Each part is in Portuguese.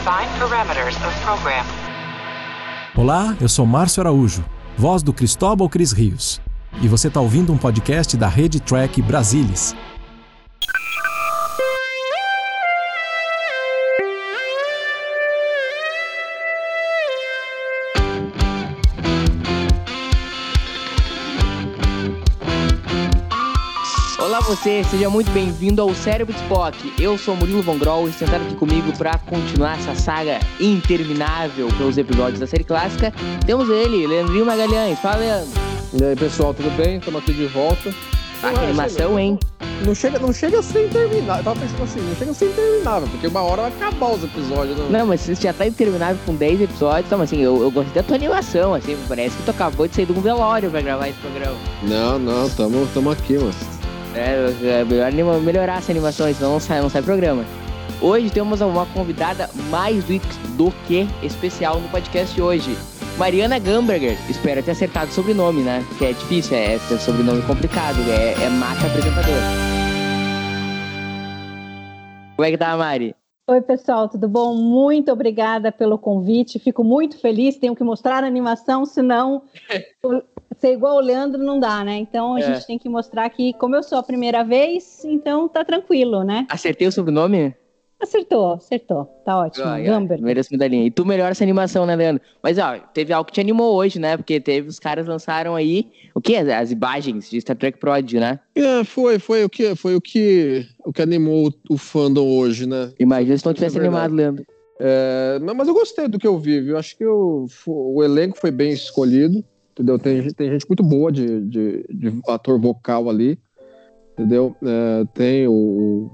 Define parameters of program. Olá, eu sou Márcio Araújo, voz do Cristóbal Cris Rios. E você está ouvindo um podcast da Rede Track Brasilis. Você, seja muito bem-vindo ao Cérebro de Spock. Eu sou Murilo Von Groll e sentado aqui comigo para continuar essa saga interminável pelos episódios da série clássica. Temos ele, Leandrinho Magalhães. Fala, Leandro. E aí, pessoal, tudo bem? Estamos aqui de volta. Ah, que animação, hein? Não chega, não chega a ser interminável. Eu tava pensando assim, não chega a ser interminável, porque uma hora vai acabar os episódios. Né? Não, mas você já tá interminável com 10 episódios. Então, assim, eu, eu gostei da tua animação, assim, parece que tu acabou de sair de um velório pra gravar esse programa. Não, não, tamo, tamo aqui, mano. É, é melhor anima- melhorar essa animação, senão não sai, não sai programa. Hoje temos uma convidada mais do, que especial no podcast de hoje. Mariana Gamberger. Espero ter acertado o sobrenome, né? Porque é difícil, é, é sobrenome complicado, é, é mata apresentador. Como é que tá, Mari? Oi, pessoal, tudo bom? Muito obrigada pelo convite. Fico muito feliz. Tenho que mostrar a animação, senão ser igual o Leandro não dá, né? Então a É. gente tem que mostrar que, como eu sou a primeira vez, então tá tranquilo, né? Acertei o sobrenome? Acertou, acertou. Tá ótimo. Ai, ai, Gamber. Mereço medalhinha. E tu melhora essa animação, né, Leandro? Mas, ó, teve algo que te animou hoje, né? Porque teve, os caras lançaram aí, o quê? As, as imagens de Star Trek Prod, né? É, foi, foi o que, foi o que, o que animou o, o fandom hoje, né? Imagina se não tivesse é animado, Leandro. É, mas eu gostei do que eu vi, viu? Acho que o, o elenco foi bem escolhido, entendeu? Tem, gente- tem gente muito boa de, de, de ator vocal ali, entendeu? É, tem o.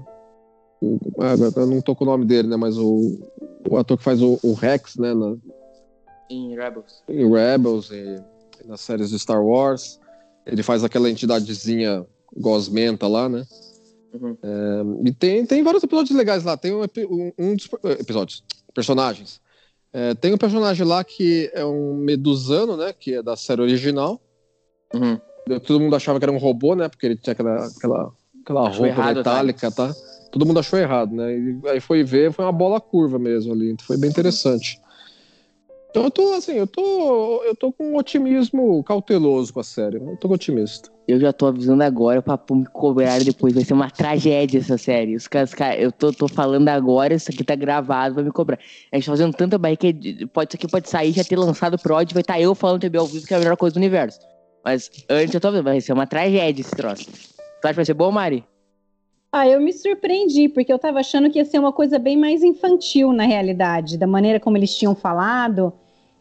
o ah, eu não tô com o nome dele, né? Mas o, o ator que faz o, o Rex, né? na- Em Rebels. em Rebels e nas séries de Star Wars. Ele faz aquela entidadezinha gosmenta lá, né? Uhum. É, e tem, tem vários episódios legais lá. Tem um, um- um dos episódios, personagens. É, tem um personagem lá que é um medusano, né? Que é da série original. Uhum. Todo mundo achava que era um robô, né? Porque ele tinha aquela, aquela, aquela Achou roupa errado, metálica, tá? Todo mundo achou errado, né? E aí foi ver, foi uma bola curva mesmo ali. Então foi bem interessante. Então eu tô, assim, eu tô, eu tô com um otimismo cauteloso com a série. Eu tô otimista. Eu já tô avisando agora pra me cobrar depois. Vai ser uma tragédia essa série. Os caras, cara, eu tô, tô falando agora, isso aqui tá gravado, vai me cobrar. A gente tá fazendo tanta barriga que pode, isso aqui pode sair, já ter lançado o Prod, vai estar tá eu falando também ao vivo que é a melhor coisa do universo. Mas antes eu tô avisando, vai ser uma tragédia esse troço. Tu acha que vai ser bom, Mari? Ah, eu me surpreendi, porque eu tava achando que ia ser uma coisa bem mais infantil na realidade, da maneira como eles tinham falado.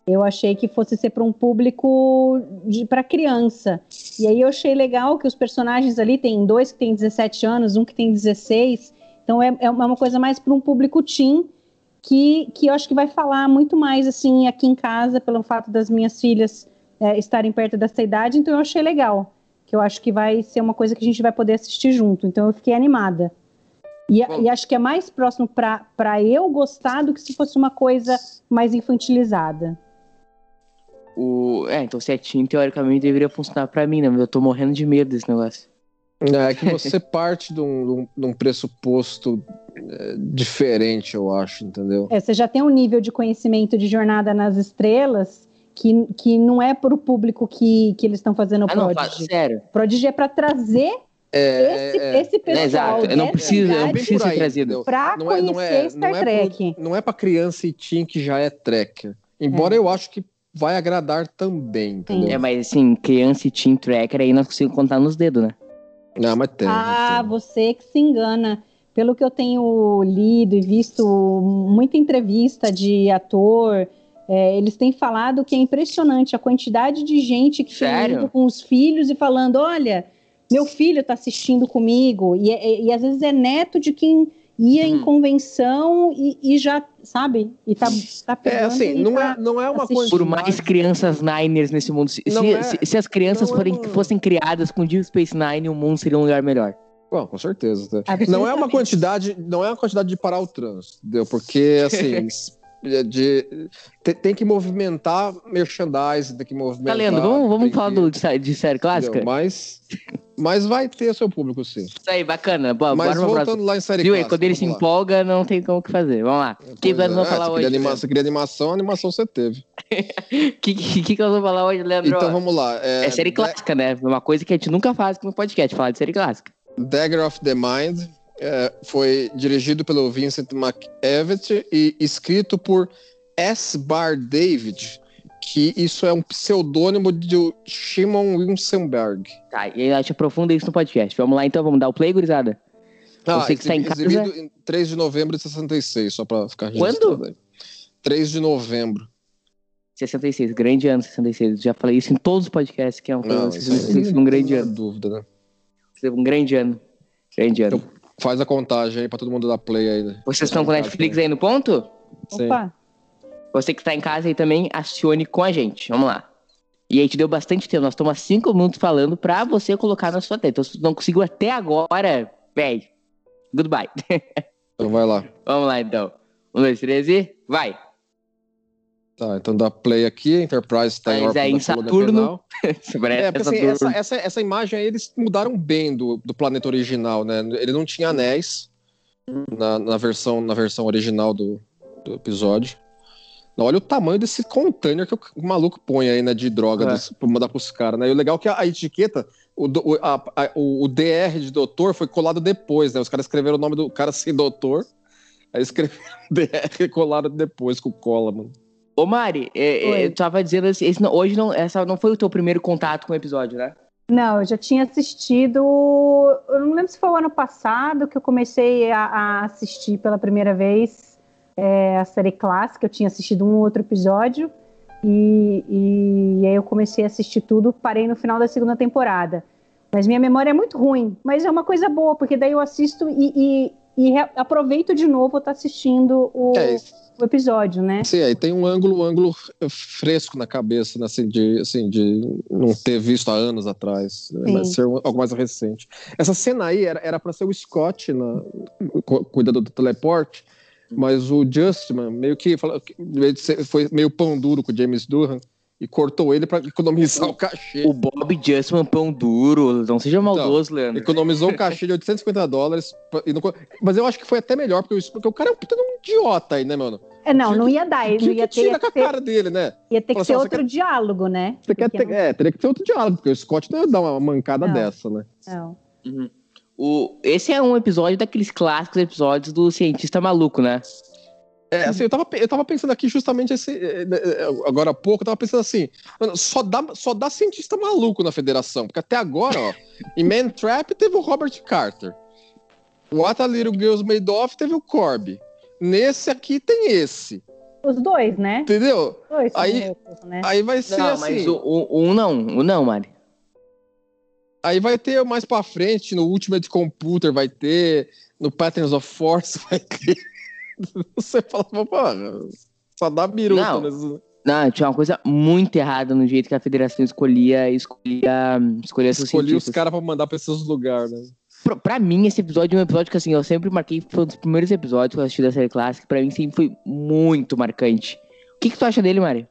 Eu achei que fosse ser para um público para criança. E aí eu achei legal que os personagens ali tem dois que tem 17 anos, um que tem 16. Então é, é uma coisa mais para um público teen que, que eu acho que vai falar muito mais assim aqui em casa pelo fato das minhas filhas é, estarem perto dessa idade. Então eu achei legal, que eu acho que vai ser uma coisa que a gente vai poder assistir junto. Então eu fiquei animada. E, e acho que é mais próximo para eu gostar do que se fosse uma coisa mais infantilizada. O... É, então setinho teoricamente deveria funcionar pra mim, né? Mas eu tô morrendo de medo desse negócio. É que você parte de um, de um- pressuposto é, diferente, eu acho, entendeu? É, você já tem um nível de conhecimento de Jornada nas Estrelas que, que não é para o público que, que eles estão fazendo o Ah, não, fala, Prodigy. sério. Prodigy é para trazer É, esse, é, é. esse pessoal É, exato, eu não eu não aí, ser trazido. entendeu? para Não é- conhecer não é- Star não é Trek. pro- não é pra criança e teen que já é Trek. Embora É. eu acho que vai agradar também, entendeu? É, mas assim, criança e teen tracker aí nós conseguimos contar nos dedos, né? Não, mas tem. Ah, tem. você que se engana. Pelo que eu tenho lido e visto muita entrevista de ator, é, eles têm falado que é impressionante a quantidade de gente que tem com os filhos e falando: olha, meu filho está assistindo comigo. E, e- e às vezes é neto de quem ia em Uhum. convenção e, e já, sabe? E tá, tá É pegando assim, e não tá- é, não é uma coisa. Por mais crianças Niners nesse mundo. Se, se, é- se- se as crianças é forem, uma- fossem criadas com Deep Space Nine, o mundo seria um lugar melhor. Bom, com certeza. tá? Não é uma quantidade, não é uma quantidade de parar o trânsito, entendeu? Porque assim, de tem, tem que movimentar merchandising, tem que movimentar. Tá lendo? Vamos, vamos falar que- do, de, sé- de série clássica? entendeu? Mas, mas vai ter seu público, sim. Isso aí, bacana. Bora, mas voltando próxima. lá em série Viu aí? clássica. Quando ele se lá. empolga, não tem como o que fazer. Vamos lá. O que Pois nós vamos é, falar você hoje? Queria anima- você queria animação, animação você teve. O que, que, que nós vamos falar hoje, Leandro? Então vamos lá. É série Da- clássica, né? Uma coisa que a gente nunca faz aqui no podcast, falar de série clássica. Dagger of the Mind é, foi dirigido pelo Vincent McEvitt e escrito por S. Bar David, que isso é um pseudônimo de Shimon Wilsonberg. Tá, e a gente aprofunda isso no podcast. Vamos lá então, vamos dar o play, gurizada? Você que está em casa- em 3 de novembro de 66, só pra ficar Quando? registrado aí. 3 de novembro. 66, grande ano 66. Já falei isso em todos os podcasts, que é um, Não, 66 foi um grande ano. dúvida, né? Um grande ano. Grande ano. Então, Faz a contagem aí pra todo mundo dar play aí. né? Vocês estão com Netflix aí no ponto? Sim. Opa, Você que está em casa aí também, acione com a gente. Vamos lá. E aí te deu bastante tempo. Nós estamos há cinco minutos falando pra você colocar na sua tela. Então, se você não conseguiu até agora, véi, goodbye. Então vai lá. Vamos lá, então. Um, dois, três e vai. Tá, então dá play aqui, Enterprise tá em órbita aí em Saturno, É, porque essa assim, essa, essa, essa imagem aí eles mudaram bem do, do planeta original, né? Ele não tinha anéis na, na, versão, na versão original do, do episódio. Olha o tamanho desse container que o, maluco põe aí, né? De droga É. dos- pra mandar pros caras, né? E o legal é que a, a etiqueta, o, a- a- o, o DR de doutor foi colado depois, né? Os caras escreveram o nome do cara sem doutor. Aí escreveram DR e colaram depois com cola, mano. Ô, Mari, é, é, eu tava dizendo assim, não- hoje não, essa não foi o teu primeiro contato com o episódio, né? Não, eu já tinha assistido. Eu não lembro se foi o ano passado que eu comecei a, a assistir pela primeira vez é, a série clássica. Eu tinha assistido um outro episódio e, e, e aí eu comecei a assistir tudo. Parei no final da segunda temporada. Mas minha memória é muito ruim. Mas é uma coisa boa, porque daí eu assisto e, e- e aproveito de novo estar assistindo o, É, isso. O episódio, né? Sim, aí tem um ângulo, um ângulo fresco na cabeça, né, assim, de, assim, de não ter visto há anos atrás, né, mas ser algo mais recente. Essa cena aí era, pra ser o Scott na, cu- cuidando do teleporte, mas o Justman meio que ser- foi meio pão duro com o James Durham e cortou ele pra economizar o cachê. O Bob Justman, pão duro, não seja maldoso, Leandro. Economizou o cachê de 850 dólares. pra- e não mas eu acho que foi até melhor, porque, o- porque o cara é um puta de um idiota aí, né, mano? É, não, Tinha não ia dar. Ele ia ter, tira com a ter, cara dele, né? ia ter que ser assim, outro quer- diálogo, né? Você quer ter- é, teria que ter outro diálogo, porque o Scott não ia dar uma mancada Não. dessa, né? não. Uhum. O, esse é um episódio daqueles clássicos episódios do cientista maluco, né? É, assim, eu tava, eu tava pensando aqui justamente esse, é, é, agora há pouco, eu tava pensando assim, mano, só dá, só dá cientista maluco na federação, porque até agora, ó, em Man Trap teve o Robert Carter. What a Little Girls Made Of teve o Corby. Nesse aqui tem esse, Os dois, né? entendeu? Os dois Aí- loucos, né? Aí vai ser Não, assim, mas o, o, um não, o não, Mari. aí vai ter mais pra frente, no Ultimate Computer vai ter, no Patterns of Force vai ter. Você fala, pô, só dá biruta Não. nesse... Não, tinha uma coisa muito errada no jeito que a federação escolhia, escolhia, escolhia seus Escolhi os caras pra mandar pra esses lugares, né? Pra, pra mim, esse episódio é um episódio que, assim, eu sempre marquei, foi um dos primeiros episódios que eu assisti da série clássica, pra mim sempre foi muito marcante. O que, que tu acha dele, Mari?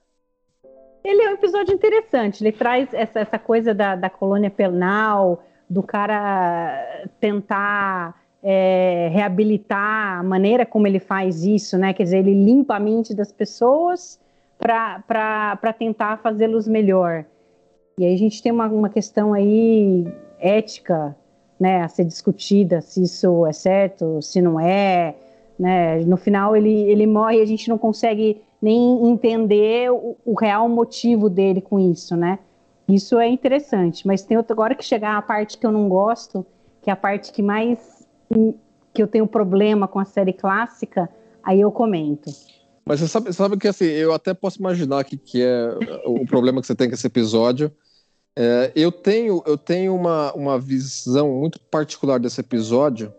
Ele é um episódio interessante. Ele traz essa, essa coisa da, da colônia penal, do cara tentar é, reabilitar a maneira como ele faz isso, né? Quer dizer, ele limpa a mente das pessoas para tentar fazê-los melhor. E aí a gente tem uma, uma questão aí ética, né, a ser discutida, se isso é certo, se não é, né? No final ele, ele morre e a gente não consegue nem entender o, o real motivo dele com isso, né? Isso é interessante, mas tem outra agora que chegar a parte que eu não gosto, que é a parte que mais que eu tenho problema com a série clássica, aí eu comento. Mas você sabe, sabe que assim, eu até posso imaginar que, que é o problema que você tem com esse episódio. É, eu tenho, eu tenho uma, uma visão muito particular desse episódio.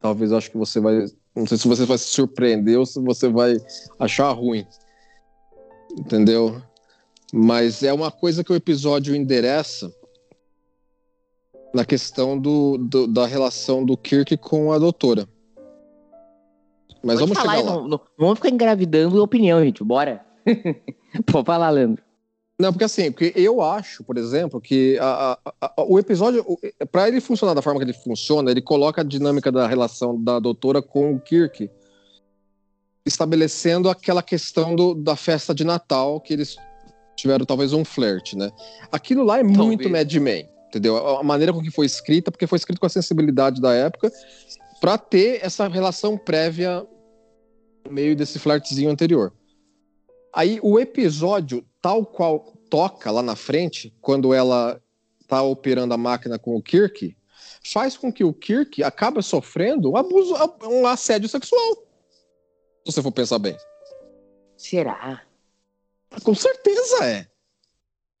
Talvez acho que você vai. Não sei se você vai se surpreender ou se você vai achar ruim. Entendeu? Mas é uma coisa que o episódio endereça na questão do, do- da relação do Kirk com a doutora. Mas Pode vamos falar, chegar lá. Não, não- vamos ficar engravidando opinião, gente. Bora. Pode falar, Leandro. Não, porque assim, porque eu acho, por exemplo, que a- a- a- o episódio, para ele funcionar da forma que ele funciona, ele coloca a dinâmica da relação da doutora com o Kirk, estabelecendo aquela questão do- da festa de Natal, que eles tiveram talvez um flerte, né? Aquilo lá é muito Mad Men, entendeu? A maneira com que foi escrita, porque foi escrito com a sensibilidade da época, para ter essa relação prévia no meio desse flertezinho anterior. Aí o episódio, tal qual toca lá na frente, quando ela tá operando a máquina com o Kirk, faz com que o Kirk acabe sofrendo um abuso, um assédio sexual. Se você for pensar bem. Será? Com certeza é.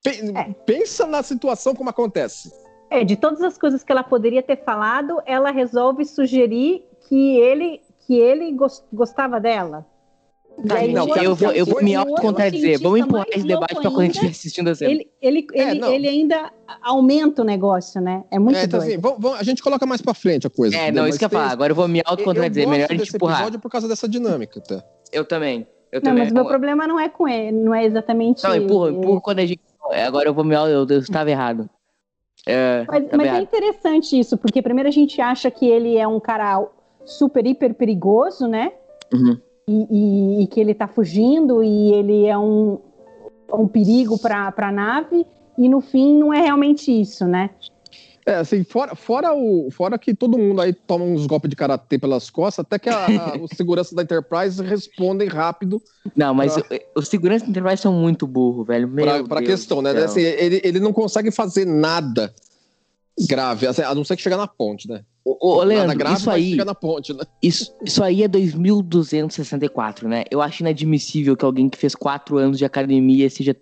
É. Pensa na situação como acontece. É, de todas as coisas que ela poderia ter falado, ela resolve sugerir que ele que ele gos- gostava dela. Tá, não, outro- eu vou, eu vou me outro autocontradizir. Vamos empurrar esse debate pra quando a gente estiver assistindo a cena. Ele, ele, É, ele, ele ainda aumenta o negócio, né? É muito É, então, doido. assim, vamos- vamos- a gente coloca mais pra frente a coisa. É, não, isso que eu ia tem- falar. Agora eu vou me eu autocontradizir. gosto Melhor a gente empurrar. episódio por causa dessa dinâmica, até. Eu também. Eu não, também. mas o meu problema não é com ele, não é exatamente. Não, empurra, empurra quando a gente. É, Agora eu vou me. Eu, eu estava errado. É, Mas, mas é interessante isso, porque primeiro a gente acha que ele é um cara super, hiper perigoso, né? Uhum. E, e- e que ele tá fugindo e ele é um, um perigo pra, pra nave, e no fim não é realmente isso, né? É, assim, fora, fora, o, fora que todo mundo aí toma uns golpes de karatê pelas costas, até que a- a- os seguranças da Enterprise respondem rápido Não, mas Ah. o- os seguranças da Enterprise são muito burros, velho. Meu pra, pra questão, né? Assim, ele, ele não consegue fazer nada grave, assim, a não ser que chegar na ponte, né? Ô, ô, nada Leandro, grave, isso aí, na ponte, né? isso, isso aí é 2264, né? Eu acho inadmissível que alguém que fez quatro anos de academia seja,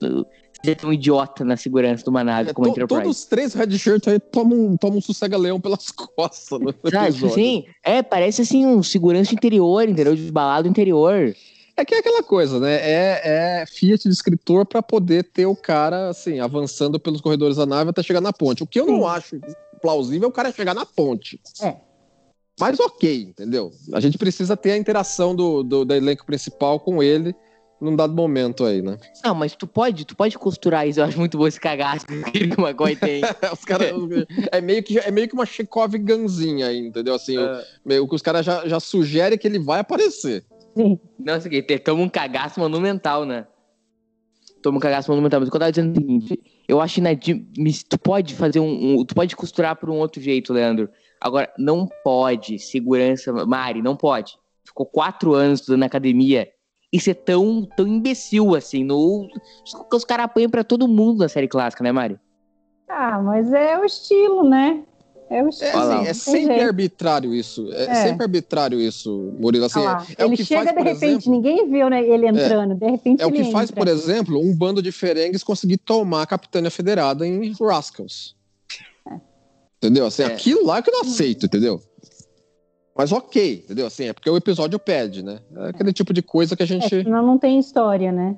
seja tão idiota na segurança de uma nave É, como a Enterprise. todos os três red shirt aí tomam, um- tomam um sossega-leão pelas costas no Sabe, sim, é, parece assim um segurança interior, entendeu? De balado interior. É que é aquela coisa, né? É, é Fiat de escritor pra poder ter o cara, assim, avançando pelos corredores da nave até chegar na ponte. O que eu não Sim. acho plausível é o cara chegar na ponte. É. Mas ok, entendeu? A gente precisa ter a interação do, do, do elenco principal com ele num dado momento aí, né? Não, mas tu pode, tu pode costurar isso. Eu acho muito bom esse cagaço que o McCoy tem. Os caras. é, meio que, é meio que uma Chekhov ganzinha aí, entendeu? Assim, o- Ah, meio que os caras já, já sugerem que ele vai aparecer. Sim. Não, isso aqui, toma um cagaço monumental, né? Toma um cagaço monumental. Mas o que eu tava dizendo é o seguinte: eu acho inadmissível. Tu pode fazer um, um- Tu pode costurar por um outro jeito, Leandro. Agora, não pode. Segurança. Mari, não pode. Ficou quatro anos estudando na academia e ser tão, tão imbecil assim. No, os caras apanham pra todo mundo na série clássica, né, Mari? Ah, mas é o estilo, né? É o É, estilo. Lá. assim, é sempre jeito. arbitrário isso. É, É. sempre arbitrário isso, Murilo. Assim, lá. é, é o ele que chega faz, de por repente, exemplo, ninguém viu né, ele entrando, de repente É o ele que faz, entra. por exemplo, um bando de ferengues conseguir tomar a Capitânia Federada em Rascals. Entendeu? Assim, É. aquilo lá que eu não aceito, entendeu? Mas ok, entendeu? Assim, é porque o episódio pede, né? É aquele tipo de coisa que a É, gente. senão não tem história, né?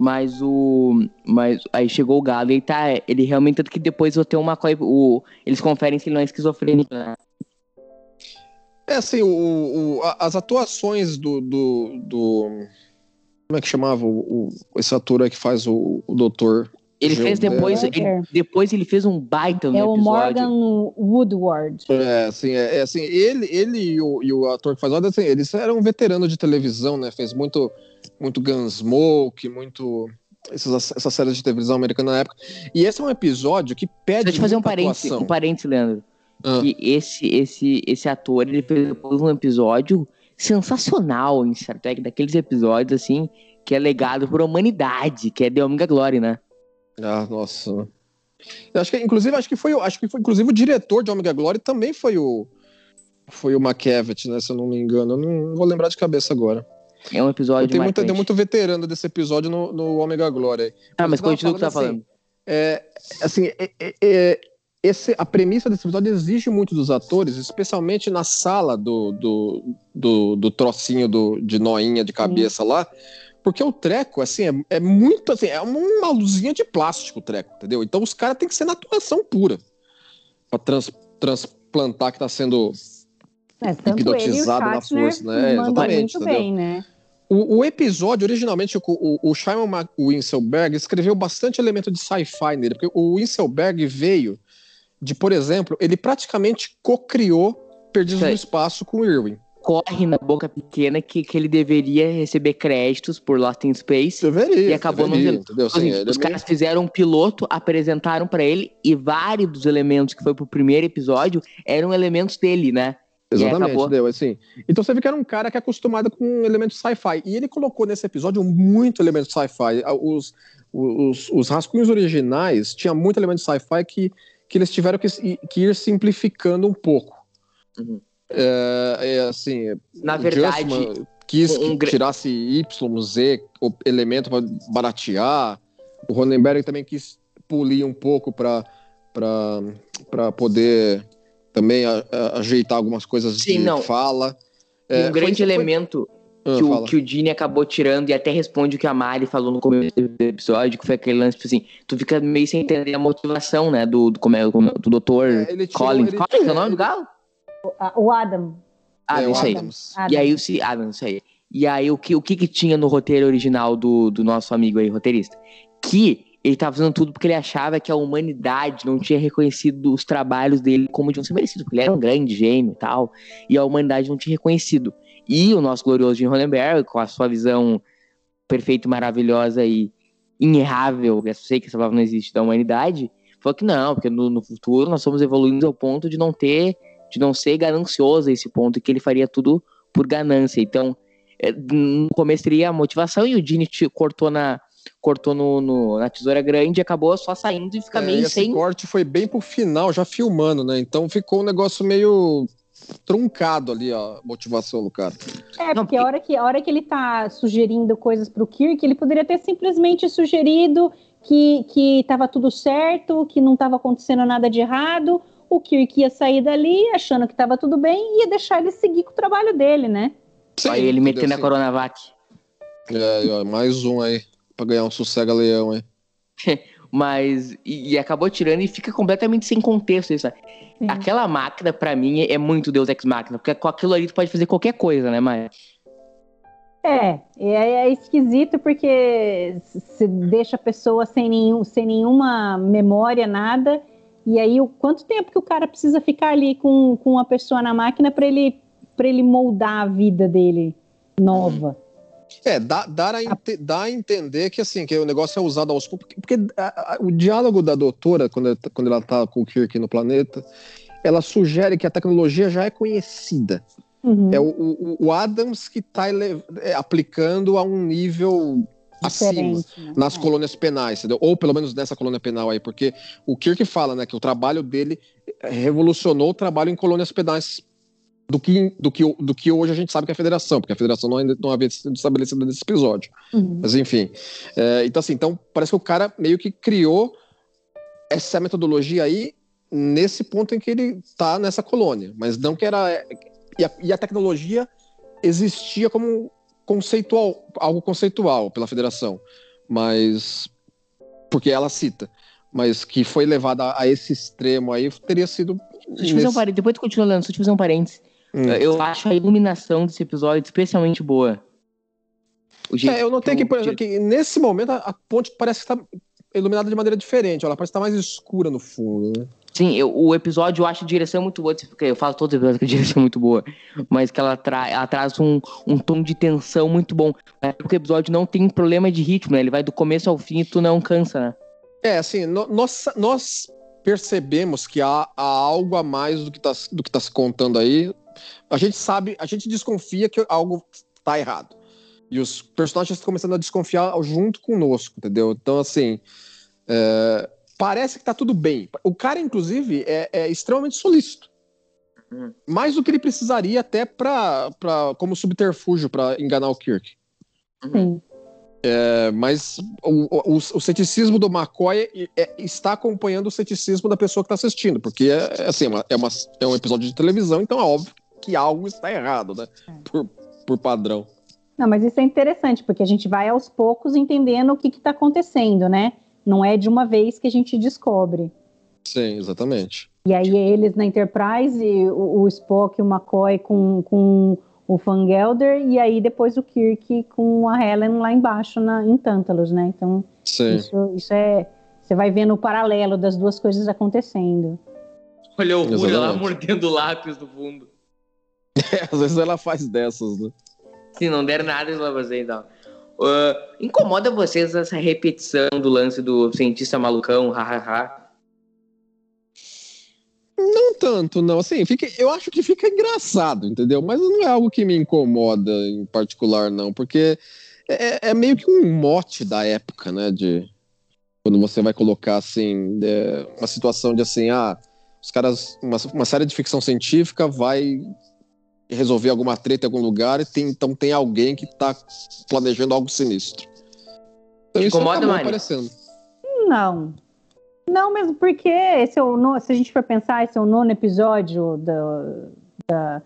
Mas o. Mas aí chegou o Galo e tá. Ele realmente. Tanto que depois o Theo McCoy. O, eles conferem se ele não é esquizofrênico, né? É assim, o, o- as atuações do, do, do- Como é que chamava o, o- esse ator aí que faz o, o doutor? Ele fez Gilberto. depois. É. ele- depois ele fez um baita no é o episódio. Morgan Woodward. É, assim, é, é assim, ele, ele e, o, e o ator que faz o assim, eles eram veteranos de televisão, né? Fez muito, muito Gunsmoke, muito essas, essas séries de televisão americana na época. E esse é um episódio que pede Deixa eu te fazer um parênteses, um parênteses, Leandro. Ah. Que esse, esse, esse ator, ele fez depois um episódio sensacional em Star Trek, daqueles episódios, assim, que é legado por humanidade, que é The Omega Glory, né? Ah, nossa. Eu acho que, inclusive, acho que foi, o- acho que foi, inclusive, o diretor de Omega Glory também foi o foi o McCavitt, né? Se eu não me engano. Eu não vou lembrar de cabeça agora. É um episódio tem, muito, marcante. tem muito veterano desse episódio no, no Omega Glory. Ah, mas tava continua o que você tá falando falando. É, assim, é- é- é- esse, a premissa desse episódio exige muito dos atores, especialmente na sala do, do, do, do trocinho do, de noinha de cabeça lá, porque o treco, assim, é, é muito, assim, é uma luzinha de plástico o treco, entendeu? Então os caras têm que ser na atuação pura pra trans- transplantar que tá sendo É, hipnotizado na força, né? Exatamente, muito entendeu? bem, né? O, o episódio, originalmente, o, o, o Simon Winselberg escreveu bastante elemento de sci-fi nele, porque o Winselberg veio de, por exemplo, ele praticamente co-criou Perdidos Sei. no Espaço com o Irwin. Corre na boca pequena que, que ele deveria receber créditos por Lost in Space. Deveria. E acabou não deveria, sendo. entendeu? Assim, Assim, é os meio- caras fizeram um piloto, apresentaram pra ele e vários dos elementos que foi pro primeiro episódio eram elementos dele, né? Exatamente, entendeu? Assim, então você vê que era um cara que é acostumado com elementos sci-fi. E ele colocou nesse episódio muito elemento sci-fi. Os, os, os rascunhos originais tinha muito elemento sci-fi que, que eles tiveram que, que ir simplificando um pouco. Uhum. É, é, assim, Na o verdade, Justman quis um que tirasse Y, Z, o elemento para baratear. O Ronenberg também quis polir um pouco para poder também a- a- ajeitar algumas coisas Sim, de não. fala. É, um grande foi- foi- elemento Ah, que, o, fala. que o Gene acabou tirando e até responde o que a Mari falou no começo do episódio, que foi aquele lance, tipo assim, tu fica meio sem entender a motivação, né, do, do, como é, é, do doutor É, Collins. Collins é o nome do galo? Ah, O Adam. Ah, É, o isso aí. Adams. E aí o se ah, não sei. E aí o que o que, que tinha no roteiro original do, do nosso amigo aí roteirista? Que ele tava fazendo tudo porque ele achava que a humanidade não tinha reconhecido os trabalhos dele como deviam ser merecidos, porque ele era um grande gênio e tal, e a humanidade não tinha reconhecido. E o nosso glorioso Jim Hollenberg, com a sua visão perfeita, e maravilhosa e inerrável, eu sei que essa palavra não existe, da humanidade, falou que não, porque no, no futuro nós somos evoluindo ao ponto de não ter, de não ser ganancioso a esse ponto, e que ele faria tudo por ganância. Então, é, no começo teria a motivação e o Dini te- cortou na cortou no, no- na tesoura grande e acabou só saindo e fica É, e meio esse sem. corte foi bem pro final, já filmando, né? Então ficou um negócio meio truncado ali a motivação do cara. É, porque a hora que, a hora que ele tá sugerindo coisas pro Kirk, ele poderia ter simplesmente sugerido que, que tava tudo certo, que não tava acontecendo nada de errado. O Kirk ia sair dali achando que tava tudo bem e ia deixar ele seguir com o trabalho dele, né? Sim, Aí ele metendo a Assim, Coronavac. É, ó, mais um aí, pra ganhar um sossega-leão aí. Mas. E, e acabou tirando e fica completamente sem contexto isso. né? Sim. Aquela máquina, pra mim, é muito Deus Ex Máquina, porque com aquilo ali tu pode fazer qualquer coisa, né, Maia? É, é, é esquisito porque se deixa a pessoa sem, nenhum, sem nenhuma memória, nada. E aí, o quanto tempo que o cara precisa ficar ali com, com uma pessoa na máquina para ele, pra ele moldar a vida dele nova? É, dá, dá, a ente- dá a entender que assim, que o negócio é usado aos poucos. Porque, porque a- a- o diálogo da doutora, quando ela, tá- quando ela tá com o Kirk no planeta, ela sugere que a tecnologia já é conhecida. Uhum. É o, o- o Adams que está aplicando a um nível acima. Né? nas É. colônias penais, entendeu? Ou pelo menos nessa colônia penal aí, porque o Kirk fala, né, que o trabalho dele revolucionou o trabalho em colônias penais do que, do que, do que hoje a gente sabe que é a federação, porque a federação não, ainda não havia sido estabelecida nesse episódio. Uhum. Mas enfim. É, então, assim, então parece que o cara meio que criou essa metodologia aí nesse ponto em que ele tá nessa colônia. Mas não que era. E a, e a tecnologia existia como conceitual, algo conceitual pela federação. Mas. Porque ela cita. Mas que foi levada a esse extremo aí teria sido. Deixa eu fazer um nesse- parênteses. Depois tu continua lendo, só te fazer um parênteses. Hum. Eu acho a iluminação desse episódio especialmente boa. É, eu notei que, por exemplo, que nesse momento a, a ponte parece que está iluminada de maneira diferente. Ela parece estar mais escura no fundo. Né? Sim, eu- o episódio eu acho a direção muito boa, porque eu falo todos os episódios que a direção é muito boa, mas que ela, tra ela traz um, um tom de tensão muito bom. É porque o episódio não tem problema de ritmo, né? Ele vai do começo ao fim e tu não cansa, né? É, assim, no- nós, nós percebemos que há, há algo a mais do que está do que tá se contando aí. A gente sabe, a gente desconfia que algo está errado. E os personagens estão começando a desconfiar junto conosco, entendeu? Então, assim, é, parece que tá tudo bem. O cara, inclusive, é, é extremamente solícito. Hum. Mais do que ele precisaria até pra, pra, como subterfúgio para enganar o Kirk. Sim. É, mas o, o, o ceticismo do McCoy é- está acompanhando o ceticismo da pessoa que está assistindo, porque é, é assim, uma- é, uma- é um episódio de televisão, então é óbvio que algo está errado, né? Por, por padrão. Não, mas isso é interessante, porque a gente vai aos poucos entendendo o que está acontecendo, né? Não é de uma vez que a gente descobre. Sim, exatamente. E aí eles na Enterprise, o, o Spock e o McCoy com, com o Fangelder, e aí depois o Kirk com a Helen lá embaixo na, em Tantalus, né? Então, Sim. isso, isso é. Você vai vendo o paralelo das duas coisas acontecendo. Olha o Rúlia lá mordendo o lápis do fundo. É, às vezes ela faz dessas, né? Se não der nada, eles vão fazer então. Ah, incomoda vocês essa repetição do lance do cientista malucão, hahaha? Não tanto, não. Assim, fica, eu acho que fica engraçado, entendeu? Mas não é algo que me incomoda em particular, não. Porque é, é meio que um mote da época, né? De quando você vai colocar, assim, é, uma situação de assim, ah, os caras, uma, uma série de ficção científica vai resolver alguma treta em algum lugar e tem, então tem alguém que tá planejando algo sinistro. Então Te isso incomoda, Mari? aparecendo. Não. Não, mesmo porque esse é o no- se a gente for pensar, esse é o nono episódio da, da,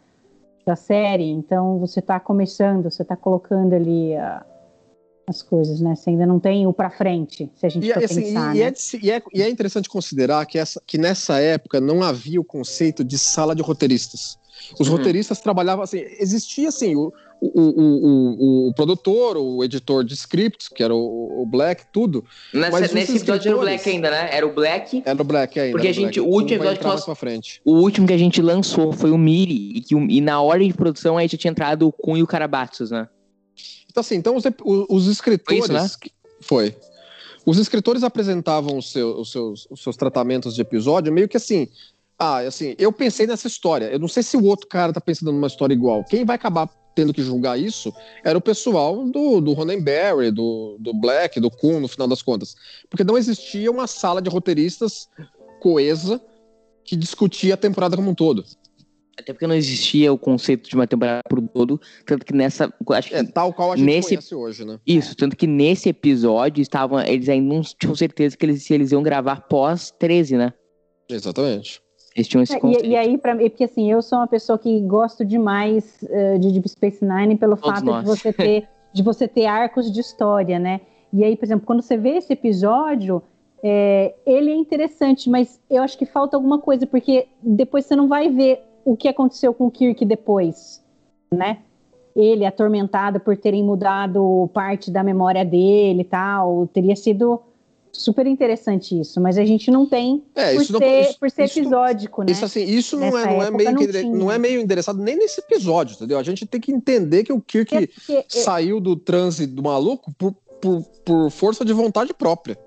da série, então você está começando, você está colocando ali ah, as coisas, né? Você ainda não tem o pra frente, se a gente E, for assim, pensar, e- e né? é, e é- e é interessante considerar que, essa, que nessa época não havia o conceito de sala de roteiristas. Os Uhum. roteiristas trabalhavam assim, existia assim, o, o, o, o, o produtor, o editor de scripts, que era o, o Black, tudo, Nessa- nesse episódio era o Black ainda, né? Era o Black. era o Black ainda. Porque a gente- o último episódio que nós-. O último que a gente lançou foi o Miri, e, que, e na hora de produção aí já tinha entrado o Kun e o Carabatos, né? Então, assim, então os, os escritores. Foi isso, né? que- Foi. Os escritores apresentavam seus, os, seus, os seus tratamentos de episódio meio que assim. Ah, assim, eu pensei nessa história. Eu não sei se o outro cara tá pensando numa história igual. Quem vai acabar tendo que julgar isso era o pessoal do, do Roddenberry, do, do Black, do Kuhn, no final das contas. Porque não existia uma sala de roteiristas coesa que discutia a temporada como um todo. Até porque não existia o conceito de uma temporada por todo, tanto que nessa. Acho que É tal qual a gente Nesse- conhece hoje, né? Isso, tanto que nesse episódio estavam. Eles ainda não tinham certeza que eles, se eles iam gravar pós 13, né? Exatamente. Eles tinham esse É, conceito. E, e aí, pra, mim- porque assim, eu sou uma pessoa que gosto demais eh, de Deep Space Nine pelo Todos fato nós. de você, ter, de você ter arcos de história, né? E aí, por exemplo, quando você vê esse episódio, é, ele é interessante, mas eu acho que falta alguma coisa, porque depois você não vai ver o que aconteceu com o Kirk depois, né? Ele atormentado por terem mudado parte da memória dele e tal, teria sido super interessante isso, mas a gente não tem É, por, isso não ser, isso- por ser isso- episódico, né? Isso assim, isso não é, não é meio não que não é meio endereçado nem nesse episódio, entendeu? A gente tem que entender que o Kirk É porque- saiu do transe do maluco por, por, por força de vontade própria.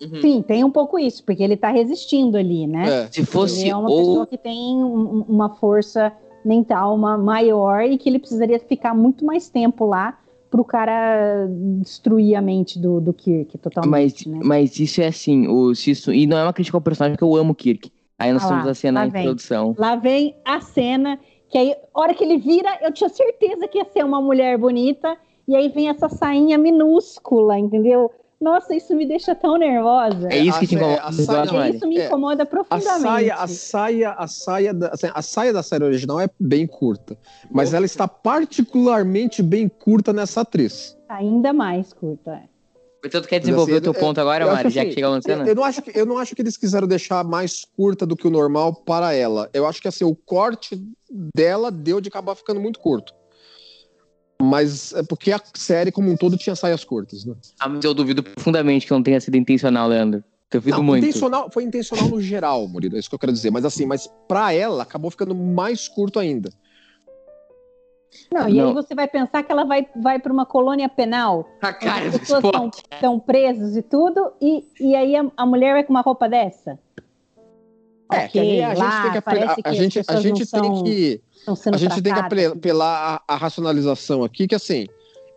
Uhum. Sim, tem um pouco isso, porque ele tá resistindo ali, né? É. Se fosse Ele é uma ou pessoa que tem um- uma força mental ma- maior e que ele precisaria ficar muito mais tempo lá pro cara destruir a mente do, do Kirk Mas, totalmente, né? mas isso é assim, o, isso, e não é uma crítica ao personagem, porque eu amo o Kirk. Aí nós Ah lá, temos a cena na vem. introdução. Lá vem a cena que aí, hora que ele vira, eu tinha certeza que ia ser uma mulher bonita, e aí vem essa sainha minúscula, entendeu? Nossa, isso me deixa tão nervosa. É isso que a- te incomoda, a no saia-? Isso me É, incomoda A profundamente. saia, a saia, a saia, da, assim, a saia da série original é bem curta, mas ela está particularmente bem curta nessa atriz. Ainda mais curta. é. Portanto, quer Mas, desenvolver assim, o teu eu- ponto agora, eu Mari, já assim, que chegou Eu, cena? eu não acho que, eu não acho que eles quiseram deixar mais curta do que o normal para ela. Eu acho que assim, o corte dela deu de acabar ficando muito curto. Mas é porque a série como um todo tinha saias curtas, né? Ah, mas eu duvido profundamente que não tenha sido intencional, Leandro. Duvido Não, muito. intencional, foi intencional no geral, Murilo, é isso que eu quero dizer. Mas assim, mas pra ela acabou ficando mais curto ainda. Não, e Não. aí você vai pensar que ela vai, vai para uma colônia penal, A onde cara as pessoas estão estão presas e tudo, e, e aí a, a mulher vai com uma roupa dessa? É, que ali a gente lá tem que a, a gente, a gente tem são- que a gente tem que apre- apelar a, a racionalização aqui, que assim,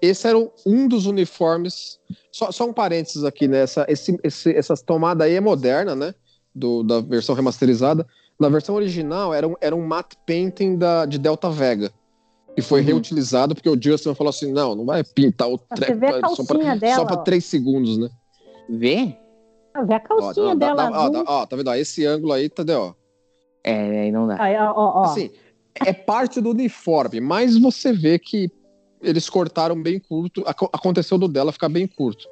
esse era um dos uniformes. Só, só um parênteses aqui, né? Essa, esse, esse, essa tomada aí é moderna, né? Do, da versão remasterizada. Na versão original era um, era um matte painting da, de Delta Vega. Que foi Uhum. reutilizado porque o Justin falou assim: não, não vai pintar o treco vê a só calcinha pra, dela, só pra três segundos, né? Vê? Ah, Vê a calcinha Ó, dá- dela dá- ó, dá- ó, tá vendo? Ó, esse ângulo aí, tá, ó. É, aí não dá. Aí, ó, ó, ó. Assim, é parte do uniforme, mas você vê que eles cortaram bem curto. aco- Aconteceu do dela ficar bem curto.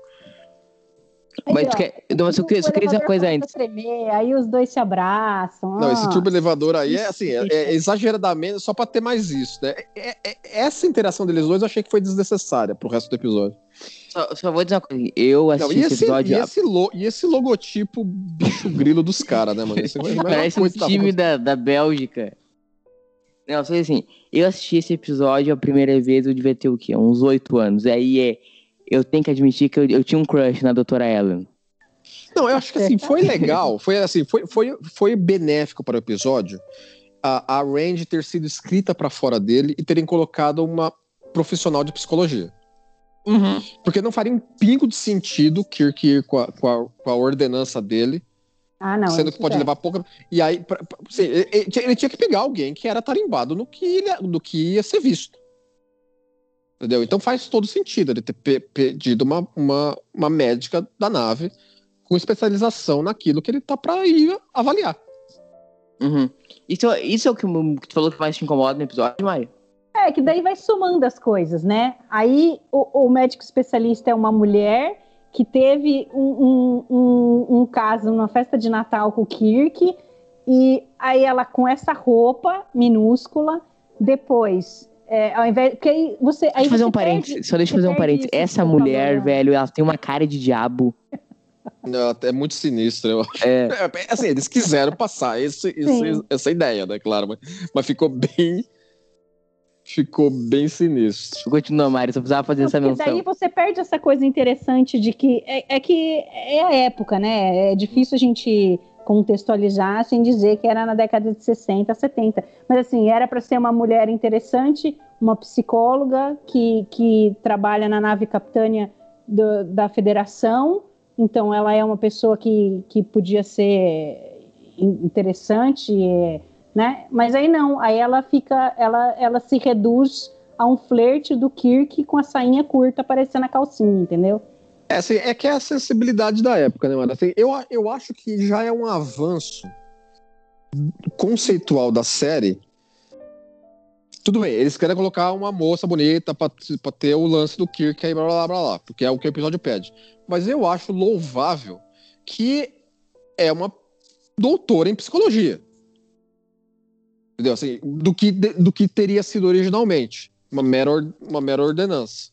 Aí, Mas ó, tu quer- não, mas eu queria- o só queria dizer uma coisa começa antes. a tremer, aí os dois se abraçam. Não, esse ó. turbo elevador aí é assim, é, é exageradamente só pra ter mais isso, né? É- é- é- essa interação deles dois eu achei que foi desnecessária pro resto do episódio. Só, só vou dizer uma coisa. Eu Não, assisti e, esse esse, episódio. e, esse lo- e esse logotipo bicho grilo dos caras, né, mano? Esse é Parece um tá time da, da Bélgica. Não, só assim, eu assisti esse episódio a primeira vez, eu devia ter o quê? Uns oito anos. Aí é. Eu tenho que admitir que eu, eu tinha um crush na doutora Ellen. Não, eu acho que assim, foi legal, foi assim, foi, foi, foi benéfico para o episódio a, a Randy ter sido escrita para fora dele e terem colocado uma profissional de psicologia. Porque não faria um pingo de sentido Kirk ir com a, com a, com a ordenança dele, Ah, não. sendo que pode é. levar pouca. E aí, pra- pra- assim, ele, ele tinha- que pegar alguém que era tarimbado no que, ele, no que ia ser visto. Entendeu? Então faz todo sentido ele ter pe- pedido uma, uma, uma médica da nave com especialização naquilo que ele tá pra ir avaliar. Uhum. Isso, isso é o que, que tu falou que mais te incomoda no episódio, Mário? É, que daí vai somando as coisas, né? Aí o, o médico especialista é uma mulher que teve um, um, um, um caso numa festa de Natal com o Kirk, e aí ela com essa roupa minúscula, depois, é, ao invés. Porque aí você. Aí Deixa eu fazer um parênteses. perde- Só deixa eu fazer um parênteses. isso que Essa mulher, velho, ela tem uma cara de diabo. Não, É muito sinistro. Eu... É. É, assim, eles quiseram passar esse, esse- essa ideia, né? Claro, mas, mas ficou bem. Ficou bem sinistro. Continua, Mário, só precisava fazer Não, essa menção. daí você perde essa coisa interessante de que é, é que é a época, né? É difícil a gente contextualizar sem dizer que era na década de 60, 70. Mas assim, era para ser uma mulher interessante, uma psicóloga que, que trabalha na nave capitânia do- da federação. Então ela é uma pessoa que, que podia ser in- interessante, é, né? Mas aí não, aí ela fica, ela, ela se reduz a um flerte do Kirk com a sainha curta aparecendo a calcinha, entendeu? É, assim, é que é a sensibilidade da época, né, mano? Assim, eu, eu acho que já é um avanço conceitual da série. Tudo bem, eles querem colocar uma moça bonita pra, pra ter o lance do Kirk aí, blá blá blá blá, porque é o que o episódio pede. Mas eu acho louvável que é uma doutora em psicologia. Entendeu? Assim, do que, do que teria sido originalmente. Uma mera, uma mera ordenança.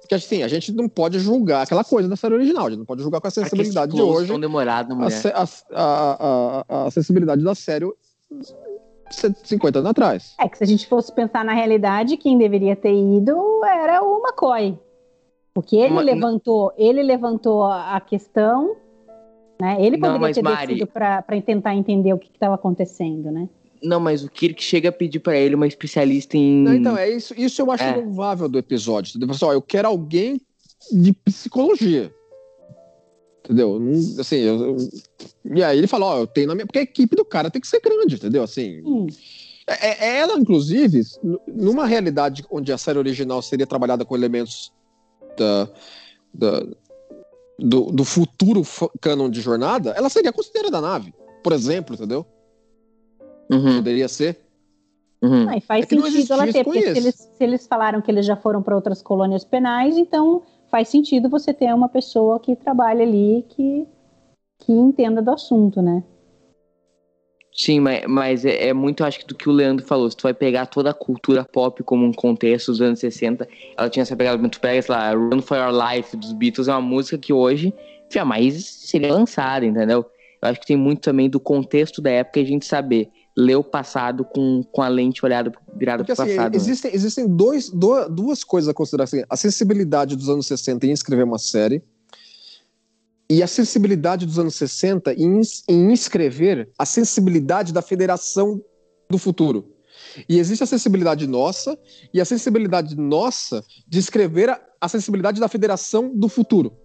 Porque assim, a gente não pode julgar aquela coisa da série original, a gente não pode julgar com a sensibilidade de hoje tão demorado, a, mulher. a, a, a, a sensibilidade da série 50 anos atrás. É que se a gente fosse pensar na realidade, quem deveria ter ido era o McCoy. Porque ele Mas- levantou, ele levantou a questão, né? Ele Não, poderia mas, ter Mari- descido para tentar entender o que estava acontecendo, né? Não, mas o Kirk chega a pedir pra ele uma especialista em. Não, então, é isso, isso eu acho É. louvável do episódio. Entendeu? Assim, ó, eu quero alguém de psicologia. Entendeu? Assim, eu- eu- e aí ele fala, ó, eu tenho na minha. Porque a equipe do cara tem que ser grande, entendeu? Assim. Hum, É, é ela, inclusive, numa realidade onde a série original seria trabalhada com elementos da, da- do, do futuro canon de jornada, ela seria considerada nave, por exemplo, entendeu? Uhum, Poderia ser. uhum. aí faz É sentido ela ter, porque se eles, se eles falaram que eles já foram para outras colônias penais, então faz sentido você ter uma pessoa que trabalha ali que, que entenda do assunto, né? Sim, mas, mas é, é muito, acho que, do que o Leandro falou. Se tu vai pegar toda a cultura pop como um contexto dos anos 60, ela tinha essa pegada. Tu pega, sei lá, Run for Your Life dos Beatles, é uma música que hoje jamais seria lançada, entendeu? Eu acho que tem muito também do contexto da época a gente saber ler o passado com, com a lente olhada, virada Porque pro assim, passado. né? existem, existem dois, do- duas coisas a considerar. Assim, a sensibilidade dos anos 60 em escrever uma série e a sensibilidade dos anos 60 em, em escrever a sensibilidade da federação do futuro. E existe a sensibilidade nossa e a sensibilidade nossa de escrever a, a sensibilidade da federação do futuro.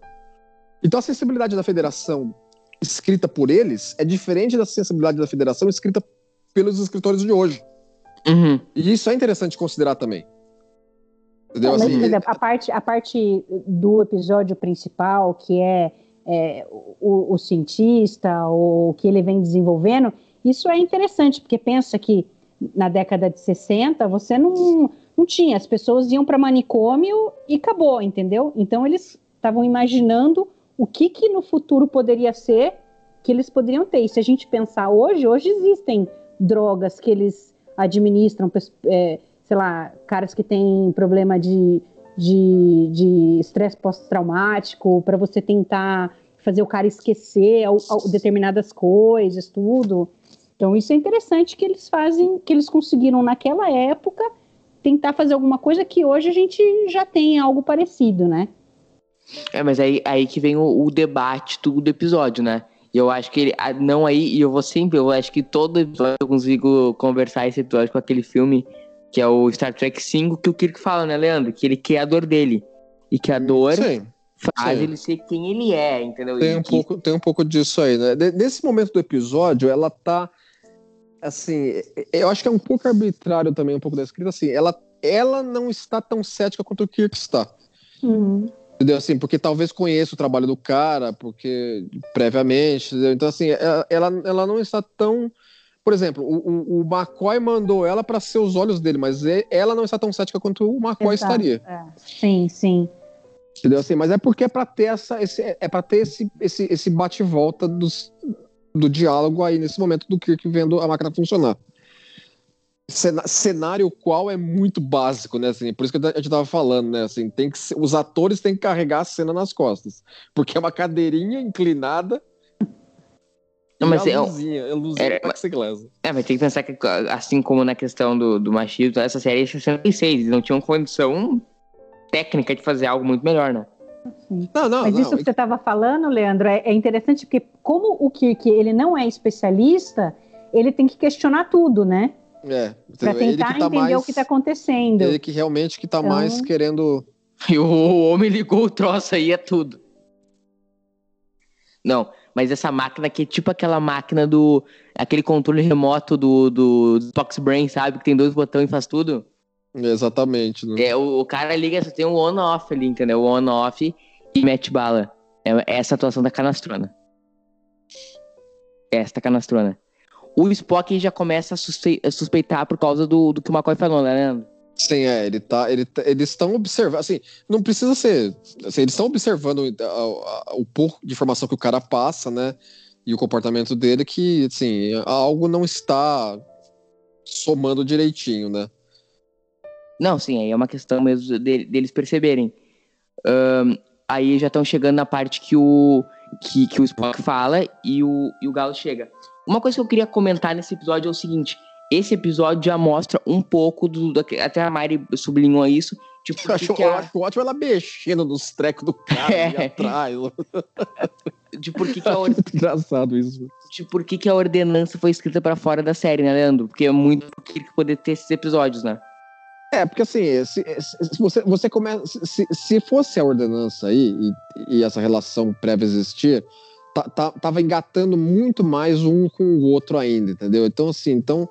Então a sensibilidade da federação escrita por eles é diferente da sensibilidade da federação escrita pelos escritores de hoje. Uhum. E isso é interessante considerar também. Entendeu? Não, mas, Assim, exemplo, a parte, a parte do episódio principal, que é, é, o, o cientista, o que ele vem desenvolvendo, isso é interessante, porque pensa que na década de 60 você não, não tinha, as pessoas iam para manicômio e acabou, entendeu? Então eles estavam imaginando o que que no futuro poderia ser que eles poderiam ter. E se a gente pensar hoje, hoje existem drogas que eles administram, é, sei lá, caras que têm problema de de, estresse pós-traumático, para você tentar fazer o cara esquecer ao, ao, determinadas coisas, tudo. Então isso é interessante que eles fazem, que eles conseguiram naquela época tentar fazer alguma coisa que hoje a gente já tem algo parecido, né? É, mas aí, aí que vem o, o debate do, episódio, né? E eu acho que ele. Não aí, e eu vou sempre, eu acho que todo episódio eu consigo conversar esse episódio com aquele filme que é o Star Trek 5, que o Kirk fala, né, Leandro? Que ele quer a dor dele. E que a dor sim, faz sim. ele ser quem ele é, entendeu? Tem um, que... pouco, tem um pouco disso aí, né? Nesse momento do episódio, ela tá. Assim, eu acho que é um pouco arbitrário também, um pouco da escrita, assim, ela, ela não está tão cética quanto o Kirk está. Uhum. Entendeu? Assim, porque talvez conheça o trabalho do cara, porque previamente, entendeu? Então, assim, ela, ela não está tão por exemplo, o, o, o McCoy mandou ela para ser os olhos dele, mas ela não está tão cética quanto o McCoy Exato, estaria. É. Sim, sim. Entendeu? Assim, mas é porque é para ter essa, esse, é para ter esse, esse, esse bate-volta do diálogo aí nesse momento do Kirk vendo a máquina funcionar. Cenário qual é muito básico, né? Assim, por isso que a gente tava falando, né? Assim, tem que os atores têm que carregar a cena nas costas, porque é uma cadeirinha inclinada não, mas é luzinha, é luzinha é, é, mas tem que pensar que, assim como na questão do, do machismo, essa série é 66, eles não tinham condição técnica de fazer algo muito melhor, né? Sim. Não, não, Mas não. isso que você estava falando, Leandro, é, é, interessante porque como o Kirk ele não é especialista, ele tem que questionar tudo, né? É. Para tentar tá entender mais, o que está acontecendo. Ele que realmente que está então... mais querendo. E o homem ligou o troço aí é tudo. Não, mas essa máquina que é tipo aquela máquina do. aquele controle remoto do, do, do Tox Brain, sabe? Que tem dois botões e faz tudo. Exatamente. Né? É, o, o, cara liga, só tem um on-off ali, entendeu? O on-off e mete bala. É, é essa atuação da canastrona. É esta canastrona. O Spock já começa a, suspe a suspeitar por causa do, do que o McCoy falou, né, Leandro? Sim, é, ele tá, ele, eles estão observando, assim, não precisa ser, assim, eles estão observando o, o pouco de informação que o cara passa, né, e o comportamento dele que, assim, algo não está somando direitinho, né. Não, sim, aí é uma questão mesmo de, deles perceberem. Um, aí já estão chegando na parte que o, que, que o Spock fala e o, e o Galo chega. Uma coisa que eu queria comentar nesse episódio é o seguinte, esse episódio já mostra um pouco do. do até a Mari sublinhou isso. Tipo, eu acho, que a... eu acho ótimo ela mexendo nos trecos do cara é. atrás. de por que, que a or... engraçado isso. De por que, que a ordenança foi escrita para fora da série, né, Leandro? Porque é muito que poder ter esses episódios, né? É, porque assim, se, se você, você começa. Se, se fosse a ordenança aí e, e essa relação prévia existir, tá, tá, tava engatando muito mais um com o outro ainda, entendeu? Então, assim, então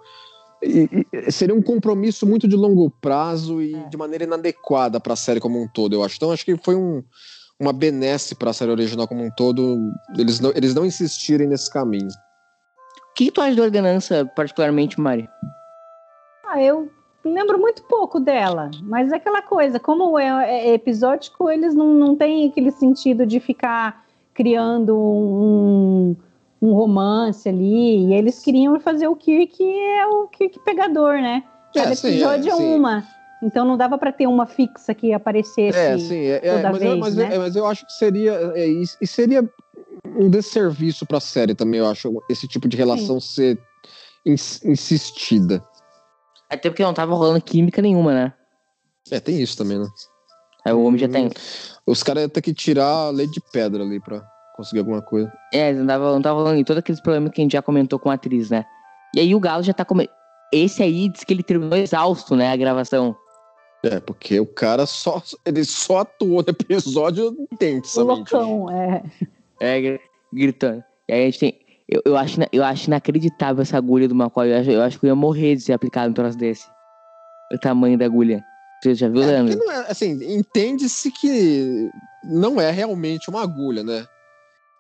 e, e, seria um compromisso muito de longo prazo e é. de maneira inadequada para a série como um todo, eu acho. Então, acho que foi um, uma benesse para a série original como um todo eles não, eles não insistirem nesse caminho. O que, que tu acha da ordenança, particularmente, Mari? Ah, eu lembro muito pouco dela, mas é aquela coisa, como é, é episódico, eles não, não têm aquele sentido de ficar criando um, um romance ali, e eles queriam fazer o Kirk é o Kirk pegador, né? Cada é, episódio sim, é, é uma. Então não dava para ter uma fixa que aparecesse é, sim, é, é toda mas, vez, eu, mas, né? é, mas eu acho que seria é, e seria um desserviço para a série também, eu acho, esse tipo de relação sim. ser ins, insistida. Até porque não tava rolando química nenhuma, né? É, tem isso também, né? Aí o homem já tem. Os caras iam ter que tirar a lei de pedra ali pra conseguir alguma coisa. É, não tava, não tava falando em todos aqueles problemas que a gente já comentou com a atriz, né? E aí o Galo já tá com. Esse aí diz que ele terminou exausto, né? A gravação. É, porque o cara só. Ele só atuou no episódio intensamente. Loucão, é. É, gritando. E aí a gente tem. Eu, eu, acho, eu acho inacreditável essa agulha do McCoy. Eu acho, eu acho que eu ia morrer de ser aplicado um troço desse. O tamanho da agulha. Você já viu, é, Leandro? É, assim, entende-se que não é realmente uma agulha, né?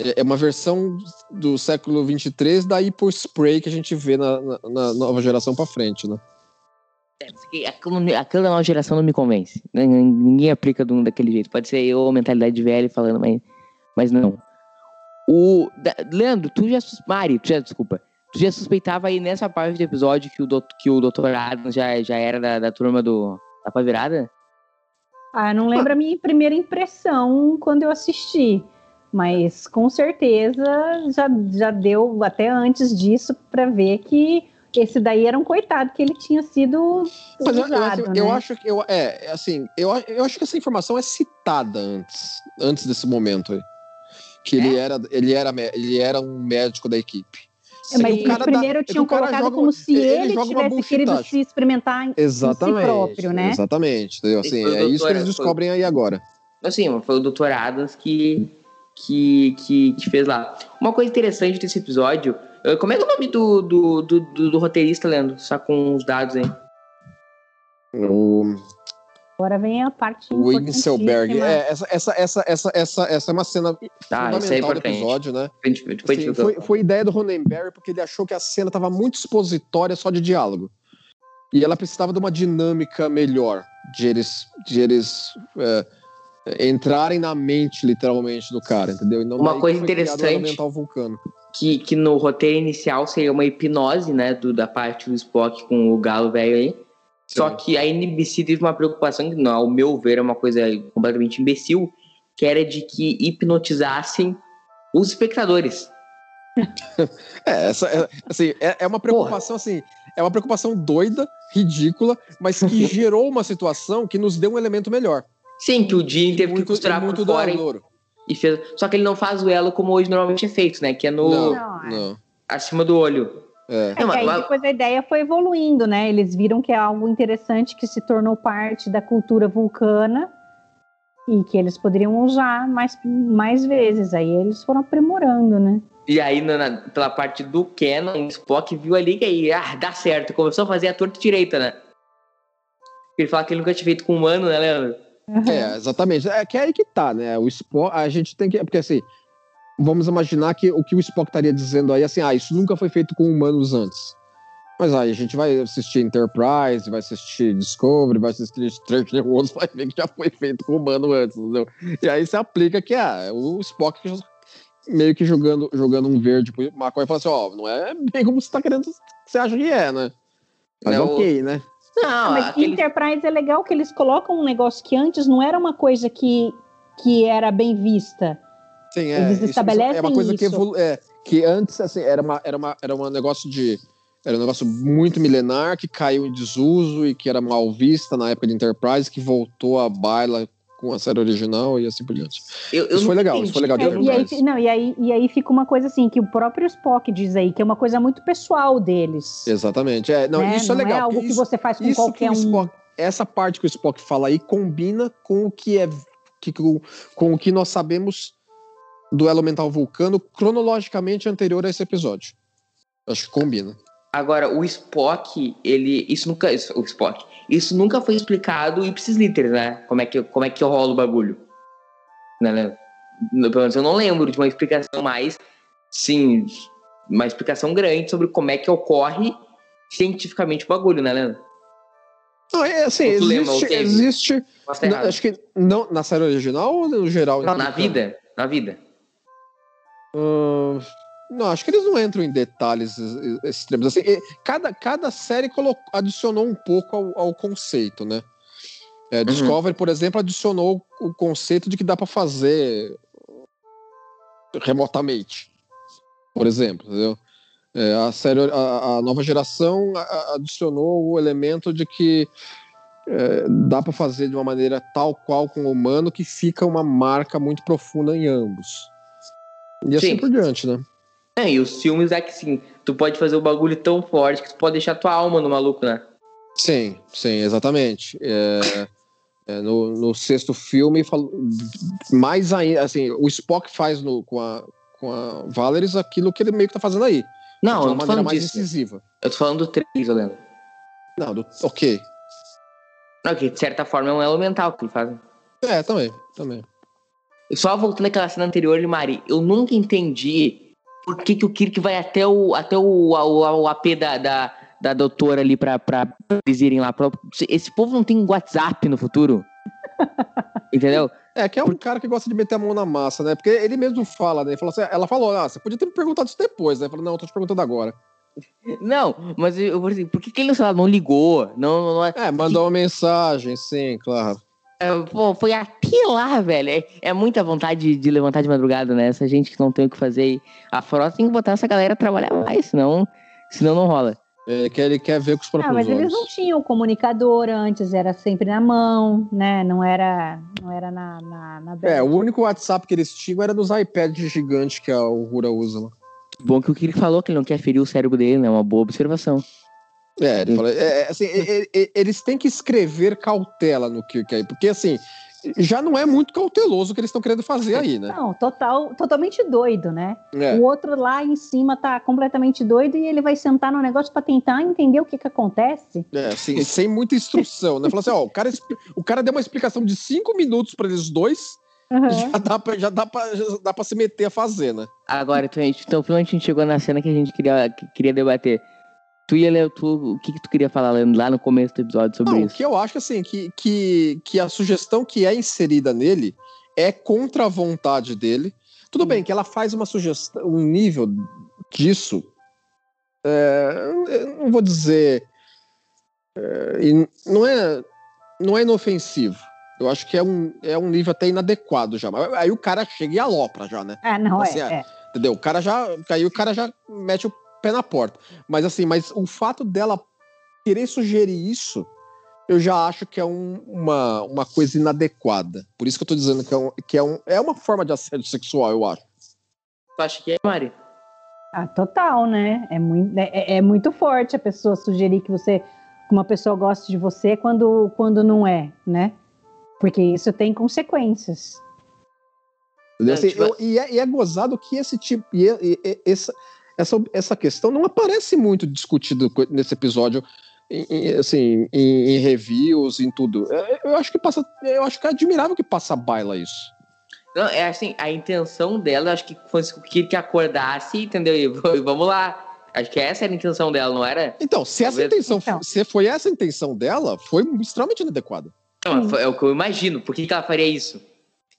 É, é uma versão do século 23 da Hypo Spray que a gente vê na, na, na nova geração para frente, né? É, aquilo, da nova geração não me convence. Ninguém aplica do, daquele jeito. Pode ser eu, mentalidade velha, falando, mas Mas não. O. da- Leandro, tu já. Mari, tu já, desculpa. Tu já suspeitava aí nessa parte do episódio que o, doutor, que o Dr. Adams já, já era da, da turma do. Da pá virada? Ah, não lembro a minha primeira impressão quando eu assisti, mas com certeza já, já deu até antes disso para ver que esse daí era um coitado que ele tinha sido Mas eu, eu, usado, acho- né? eu acho que eu, é assim, eu, eu acho que essa informação é citada antes, antes desse momento aí. Que ele era, ele era, ele era um médico da equipe. É, mas que o cara dá- primeiro que tinham o cara colocado joga como se ele ele, tivesse querido se experimentar em Exatamente. si próprio, né? Exatamente. Entendeu? Assim, foi é isso que doutor- eles descobrem aí agora. Assim, foi o Dr. Adams que, que, que, que fez lá. Uma coisa interessante desse episódio. eh, Como é é o nome do, do, do, do- do roteirista, Leandro? Só com os dados aí. O Agora vem a parte Wiggenselberg. importantíssima. É, essa, essa, essa, essa, essa, essa é uma cena Tá, isso é fundamental do episódio, né? Assim, foi, foi ideia do Ronenberry porque ele achou que a cena estava muito expositória só de diálogo. E ela precisava de uma dinâmica melhor, de eles, de eles é, entrarem na mente, literalmente, do cara, entendeu? E não Uma coisa o interessante- que, que no roteiro inicial seria uma hipnose, né, do, da parte do Spock com o galo velho aí. Só que a NBC teve uma preocupação, que não, ao meu ver é uma coisa completamente imbecil, que era de que hipnotizassem os espectadores. É, essa, é, assim, é, é uma preocupação, assim, é uma preocupação doida, ridícula, mas que gerou uma situação que nos deu um elemento melhor. Sim, que o Jim teve que muito, costurar muito por fora duradouro. e fez. Só que ele não faz o elo como hoje normalmente é feito, né? Que é no Não, Não, é. não. acima do olho. É. É aí depois a ideia foi evoluindo, né? Eles viram que é algo interessante que se tornou parte da cultura vulcana e que eles poderiam usar mais, mais vezes. Aí eles foram aprimorando, né? E aí, na, na- pela parte do Canon, o Spock viu ali que aí, ah, dá certo. Começou a fazer a torta direita, né? Ele fala que ele nunca tinha feito com humano, né, Leandro? É, exatamente. É que é aí que tá, né? O Spock, a gente tem que. Porque assim, vamos imaginar que o que o Spock estaria dizendo aí, assim, ah, isso nunca foi feito com humanos antes. Mas aí a gente vai assistir Enterprise, vai assistir Discovery, vai assistir Stranger Worlds, vai ver que já foi feito com humano antes, entendeu? E aí você aplica que ah, o Spock meio que jogando, jogando um verde pro McCoy e fala assim, ó, não é bem como você tá querendo, você acha que é, né? Mas Não, ok, né? Não, Mas aquele... Enterprise é legal que eles colocam um negócio que antes não era uma coisa que, que era bem vista. Sim, é. Eles isso- estabelecem é uma coisa que isso. evolu é, que antes assim era uma era uma era um negócio de era um negócio muito milenar que caiu em desuso e que era mal vista na época de Enterprise que voltou à baila com a série original e assim por diante. eu, eu isso foi legal, isso foi legal de É, e, aí, não, e, aí, e aí fica uma coisa assim, que o próprio Spock diz aí, que é uma coisa muito pessoal deles. Exatamente. É, não, né? isso é legal. é algo porque que isso, você faz com isso qualquer que o um. Spock, essa parte que o Spock fala aí combina com o que é que, com, com o que nós sabemos do elemental vulcano cronologicamente anterior a esse episódio. Acho que combina. Agora, o Spock, ele. Isso nunca. isso- o Spock. Isso nunca foi explicado em Ipsis Literis, né? Como é que, como é que rola o bagulho. Né, né? Pelo menos eu não lembro de uma explicação mais. Sim, uma explicação grande sobre como é que ocorre cientificamente o bagulho, né, Leandro? Não, é assim, existe, existe Não, errado. acho que não na série original ou no geral? Não, na explicando? vida. Na vida. Não, acho que eles não entram em detalhes extremos. Assim, cada, cada série colocou, adicionou um pouco ao, ao conceito, né? É, Discovery, por exemplo, adicionou o conceito de que dá para fazer remotamente, por exemplo, entendeu? É, a, série, a, a nova geração adicionou o elemento de que é, dá para fazer de uma maneira tal qual com o humano que fica uma marca muito profunda em ambos. E assim Sim. por diante, né? É, e os filmes é que sim, tu pode fazer o bagulho tão forte que tu pode deixar tua alma no maluco, né? Sim, sim, exatamente. É, é, no, no sexto filme, mais ainda, assim, o Spock faz no, com, a, com a Valeris aquilo que ele meio que tá fazendo aí. Não, de eu uma maneira falando mais disso. incisiva. Eu tô falando do 3, Leandro. Não, do- ok. Que de certa forma é um elemental que ele faz. É, também, também. Só voltando àquela cena anterior Mari, eu nunca entendi por que, que o Kirk vai até o, até o, o, o AP da, da, da doutora ali pra, pra eles irem lá. Pra- Esse povo não tem WhatsApp no futuro? Entendeu? É, que é um cara que gosta de meter a mão na massa, né? Porque ele mesmo fala, né? Ele falou assim, ela falou, ah, você podia ter me perguntado isso depois, né? Eu falei, não, eu tô te perguntando agora. Não, mas eu, assim, por que, que ele sei lá, não ligou? Não, não, É, mandou uma mensagem, sim, claro. É, pô, foi até lá, velho. É, é muita vontade de, levantar de madrugada, né? Essa gente que não tem o que fazer. A frota tem que botar essa galera a trabalhar mais, senão, senão não rola. É, que ele quer ver com os próprios Ah, mas olhos. eles não tinham comunicador antes, era sempre na mão, né? Não era, não era na, na, na É, o único WhatsApp que eles tinham era dos iPads gigantes que a Rura usa lá. Bom que o que ele falou, que ele não quer ferir o cérebro dele, né? Uma boa observação. É, ele fala, é, é, assim, é, é, é, eles têm que escrever cautela no Kirk aí, porque assim, já não é muito cauteloso o que eles estão querendo fazer aí, né? Não, total, totalmente doido, né? É. O outro lá em cima tá completamente doido e ele vai sentar no negócio pra tentar entender o que que acontece. É, assim, sem muita instrução, né? Fala assim, ó, o cara, o cara deu uma explicação de cinco minutos pra eles dois, Uhum. já dá pra, já dá pra, já dá pra se meter a fazer, né? Agora, então, a gente, então finalmente a gente chegou na cena que a gente queria, que queria debater. Tu ia ler, tu, o que, que tu queria falar Leandro, lá no começo do episódio sobre Não, o isso? que eu acho assim, que, que, que a sugestão que é inserida nele é contra a vontade dele. Tudo bem que ela faz uma sugestão, um nível disso. é, eu não vou dizer. é, não, é, não é inofensivo. Eu acho que é um, é um nível até inadequado já. Mas Aí o cara chega e alopra já, né? Ah, não, Assim, é, é. Entendeu? O cara já. Aí o cara já mete o pé na porta. Mas assim, mas o fato dela querer sugerir isso, eu já acho que é um- uma, uma coisa inadequada. Por isso que eu tô dizendo que, é, um, que é, um, é uma forma de assédio sexual, eu acho. Tu acha que é, Mari? Ah, total, né? É muito, é, é muito forte a pessoa sugerir que você, que uma pessoa goste de você quando, quando não é, né? Porque isso tem consequências. Entendeu? Assim, tipo- eu- e, é, e é gozado que esse tipo. E- e- essa, essa, essa questão não aparece muito discutido co- nesse episódio. em- em- assim, em, em reviews, em tudo. É, Eu acho que passa. Eu acho que é admirável que passa a baila isso. Não, é assim, a intenção dela, acho que fosse o que acordasse, entendeu? E vamos lá. Acho que essa era a intenção dela, não era? Então, se essa Talvez- intenção, Então. se foi essa a intenção dela, foi extremamente inadequada. Não, foi- é o que eu imagino. Por que, que ela faria isso?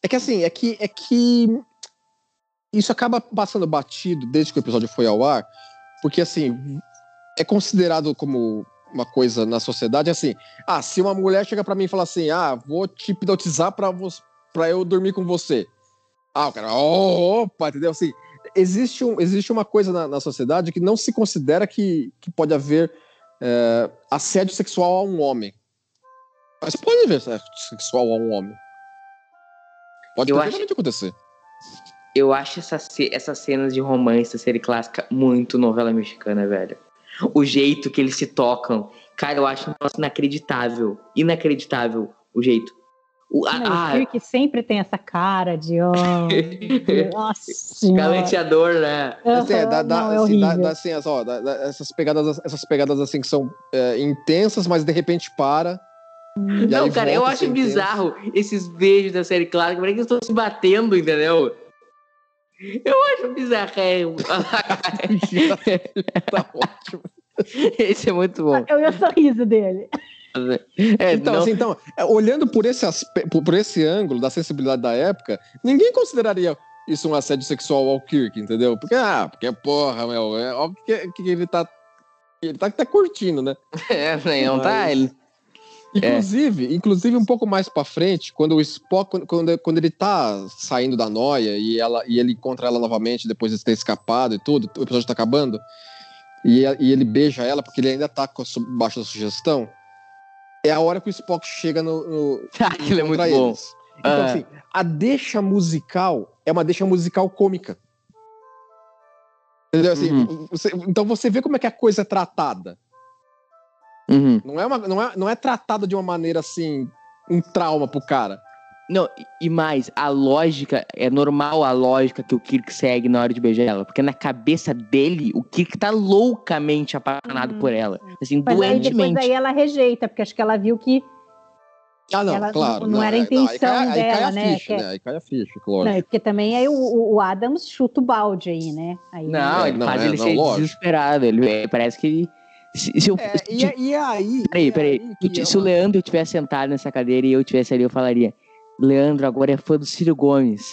É que assim, é que é que isso acaba passando batido desde que o episódio foi ao ar, porque assim, é considerado como uma coisa na sociedade assim, ah, se uma mulher chega pra mim e fala assim: "Ah, vou te hipnotizar pra você para eu dormir com você". Ah, o cara, "Oh, opa, entendeu? Assim, existe, um, existe uma coisa na, na sociedade que não se considera que, que pode haver é, assédio sexual a um homem. Mas pode haver assédio sexual a um homem. Pode Eu perfeitamente acontecer. Eu acho essa essas cenas de romance da série clássica muito novela mexicana, velho. O jeito que eles se tocam. Cara, eu acho nossa, inacreditável. Inacreditável o jeito. O, a, Não, ah, Kirk sempre tem essa cara de. Oh, nossa galanteador, né? Assim, é, dá, dá- não, é assim, dá- horrível. dá, assim, as- ó, dá- dá essas, pegadas, essas pegadas assim que são é, intensas, mas de repente para. Não, cara, eu volta acho intenso. bizarro esses beijos da série clássica. Parece que eles estão se batendo, entendeu? Eu acho bizarro. É, tá ótimo. Esse é muito bom. Eu e o sorriso dele. É, Então, não- assim, então, é, olhando por esse, aspe- por, esse ângulo da sensibilidade da época, ninguém consideraria isso um assédio sexual ao Kirk, entendeu? Porque, ah, porque, porra, meu, é óbvio que, que ele tá. Ele tá, tá curtindo, né? é, não tá? Mas- Ele... Inclusive, inclusive um pouco mais pra frente, quando o Spock, quando- quando, ele tá saindo da noia e, ela, e ele encontra ela novamente depois de ter escapado e tudo, o episódio tá acabando, e, e ele beija ela porque ele ainda tá baixo da sugestão, é a hora que o Spock chega no. no Aquilo é muito contra bom. eles. Então, Ah. assim, a deixa musical é uma deixa musical cômica. Entendeu? Assim, Uhum. você- então você vê como é que a coisa é tratada. Uhum. Não é, uma, não, é, não é tratada de uma maneira assim, um trauma pro cara. Não, e- mais, a lógica, é normal a lógica que o Kirk segue na hora de beijar ela. Porque na cabeça dele, o Kirk tá loucamente apaixonado Uhum. por ela. Assim, Mas aí depois doentemente. aí ela rejeita, porque acho que ela viu que. Ah, não, Ela- claro. não era a é, intenção aí cai, aí cai dela, a né, Ficha, que é- né? Aí cai a ficha, Não, lógico. é porque também aí o, o- Adams chuta o balde aí, né? Aí, Não, É, ele não, faz é, ele não, ser lógico. desesperado. Ele parece que ele. Se, se eu, É, se- e, é- e é aí. Peraí, e peraí. aí é Se o Leandro tivesse sentado nessa cadeira e eu tivesse ali, eu falaria: Leandro agora é fã do Ciro Gomes.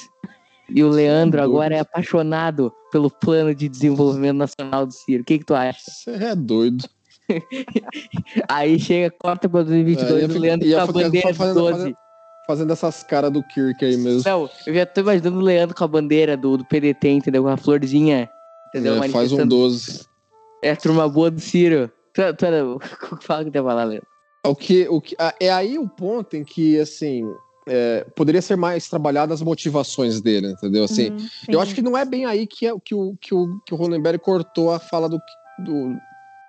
E o Leandro agora é apaixonado pelo plano de desenvolvimento nacional do Ciro. O que, que tu acha? Você é doido. Aí chega, corta pra 2022, É, o Leandro com a bandeira fazendo- do 12. fazendo- Fazendo essas caras do Kirk aí mesmo. Não, eu já tô imaginando o Leandro com a bandeira do, do PDT, entendeu? Com a florzinha, entendeu? É, faz um Manifestando- 12. É a turma boa do Ciro. Tu, tu, fala o que tem pra falar, Leandro. O que, o que, é aí o ponto em que, assim, é, poderia ser mais trabalhado as motivações dele, entendeu? Assim, Uhum, eu acho que não é bem aí que, é, que, o, que, o, que o Ronenberg cortou a fala do, do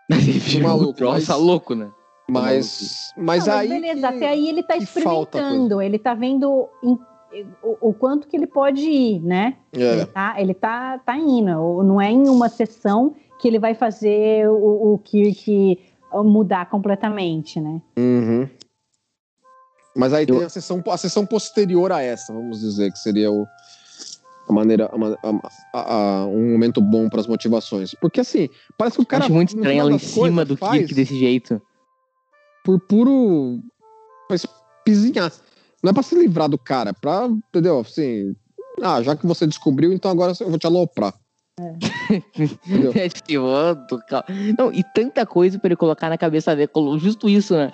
maluco, Nossa, mas- louco, né? mas, mas Não, aí beleza, que- até aí ele tá experimentando, ele tá vendo em- o, o quanto que ele pode ir, né? Ele é, tá, ele tá, tá indo. Ou Não é em uma sessão que ele vai fazer o, o Kirk mudar completamente, né? uhum. Mas aí Eu- tem a sessão, a sessão posterior a essa, vamos dizer, que seria o, a maneira, a a- a- a- um momento bom para as motivações. Porque assim, parece que o cara. Acho muito estranho ela em cima do faz Kirk desse jeito. Por puro. Pra espizinhar. Não é pra se livrar do cara, é pra. Entendeu? Assim. Ah, já que você descobriu, então agora eu vou te aloprar. É tipo, Não, e tanta coisa pra ele colocar na cabeça dele. Justo isso, né?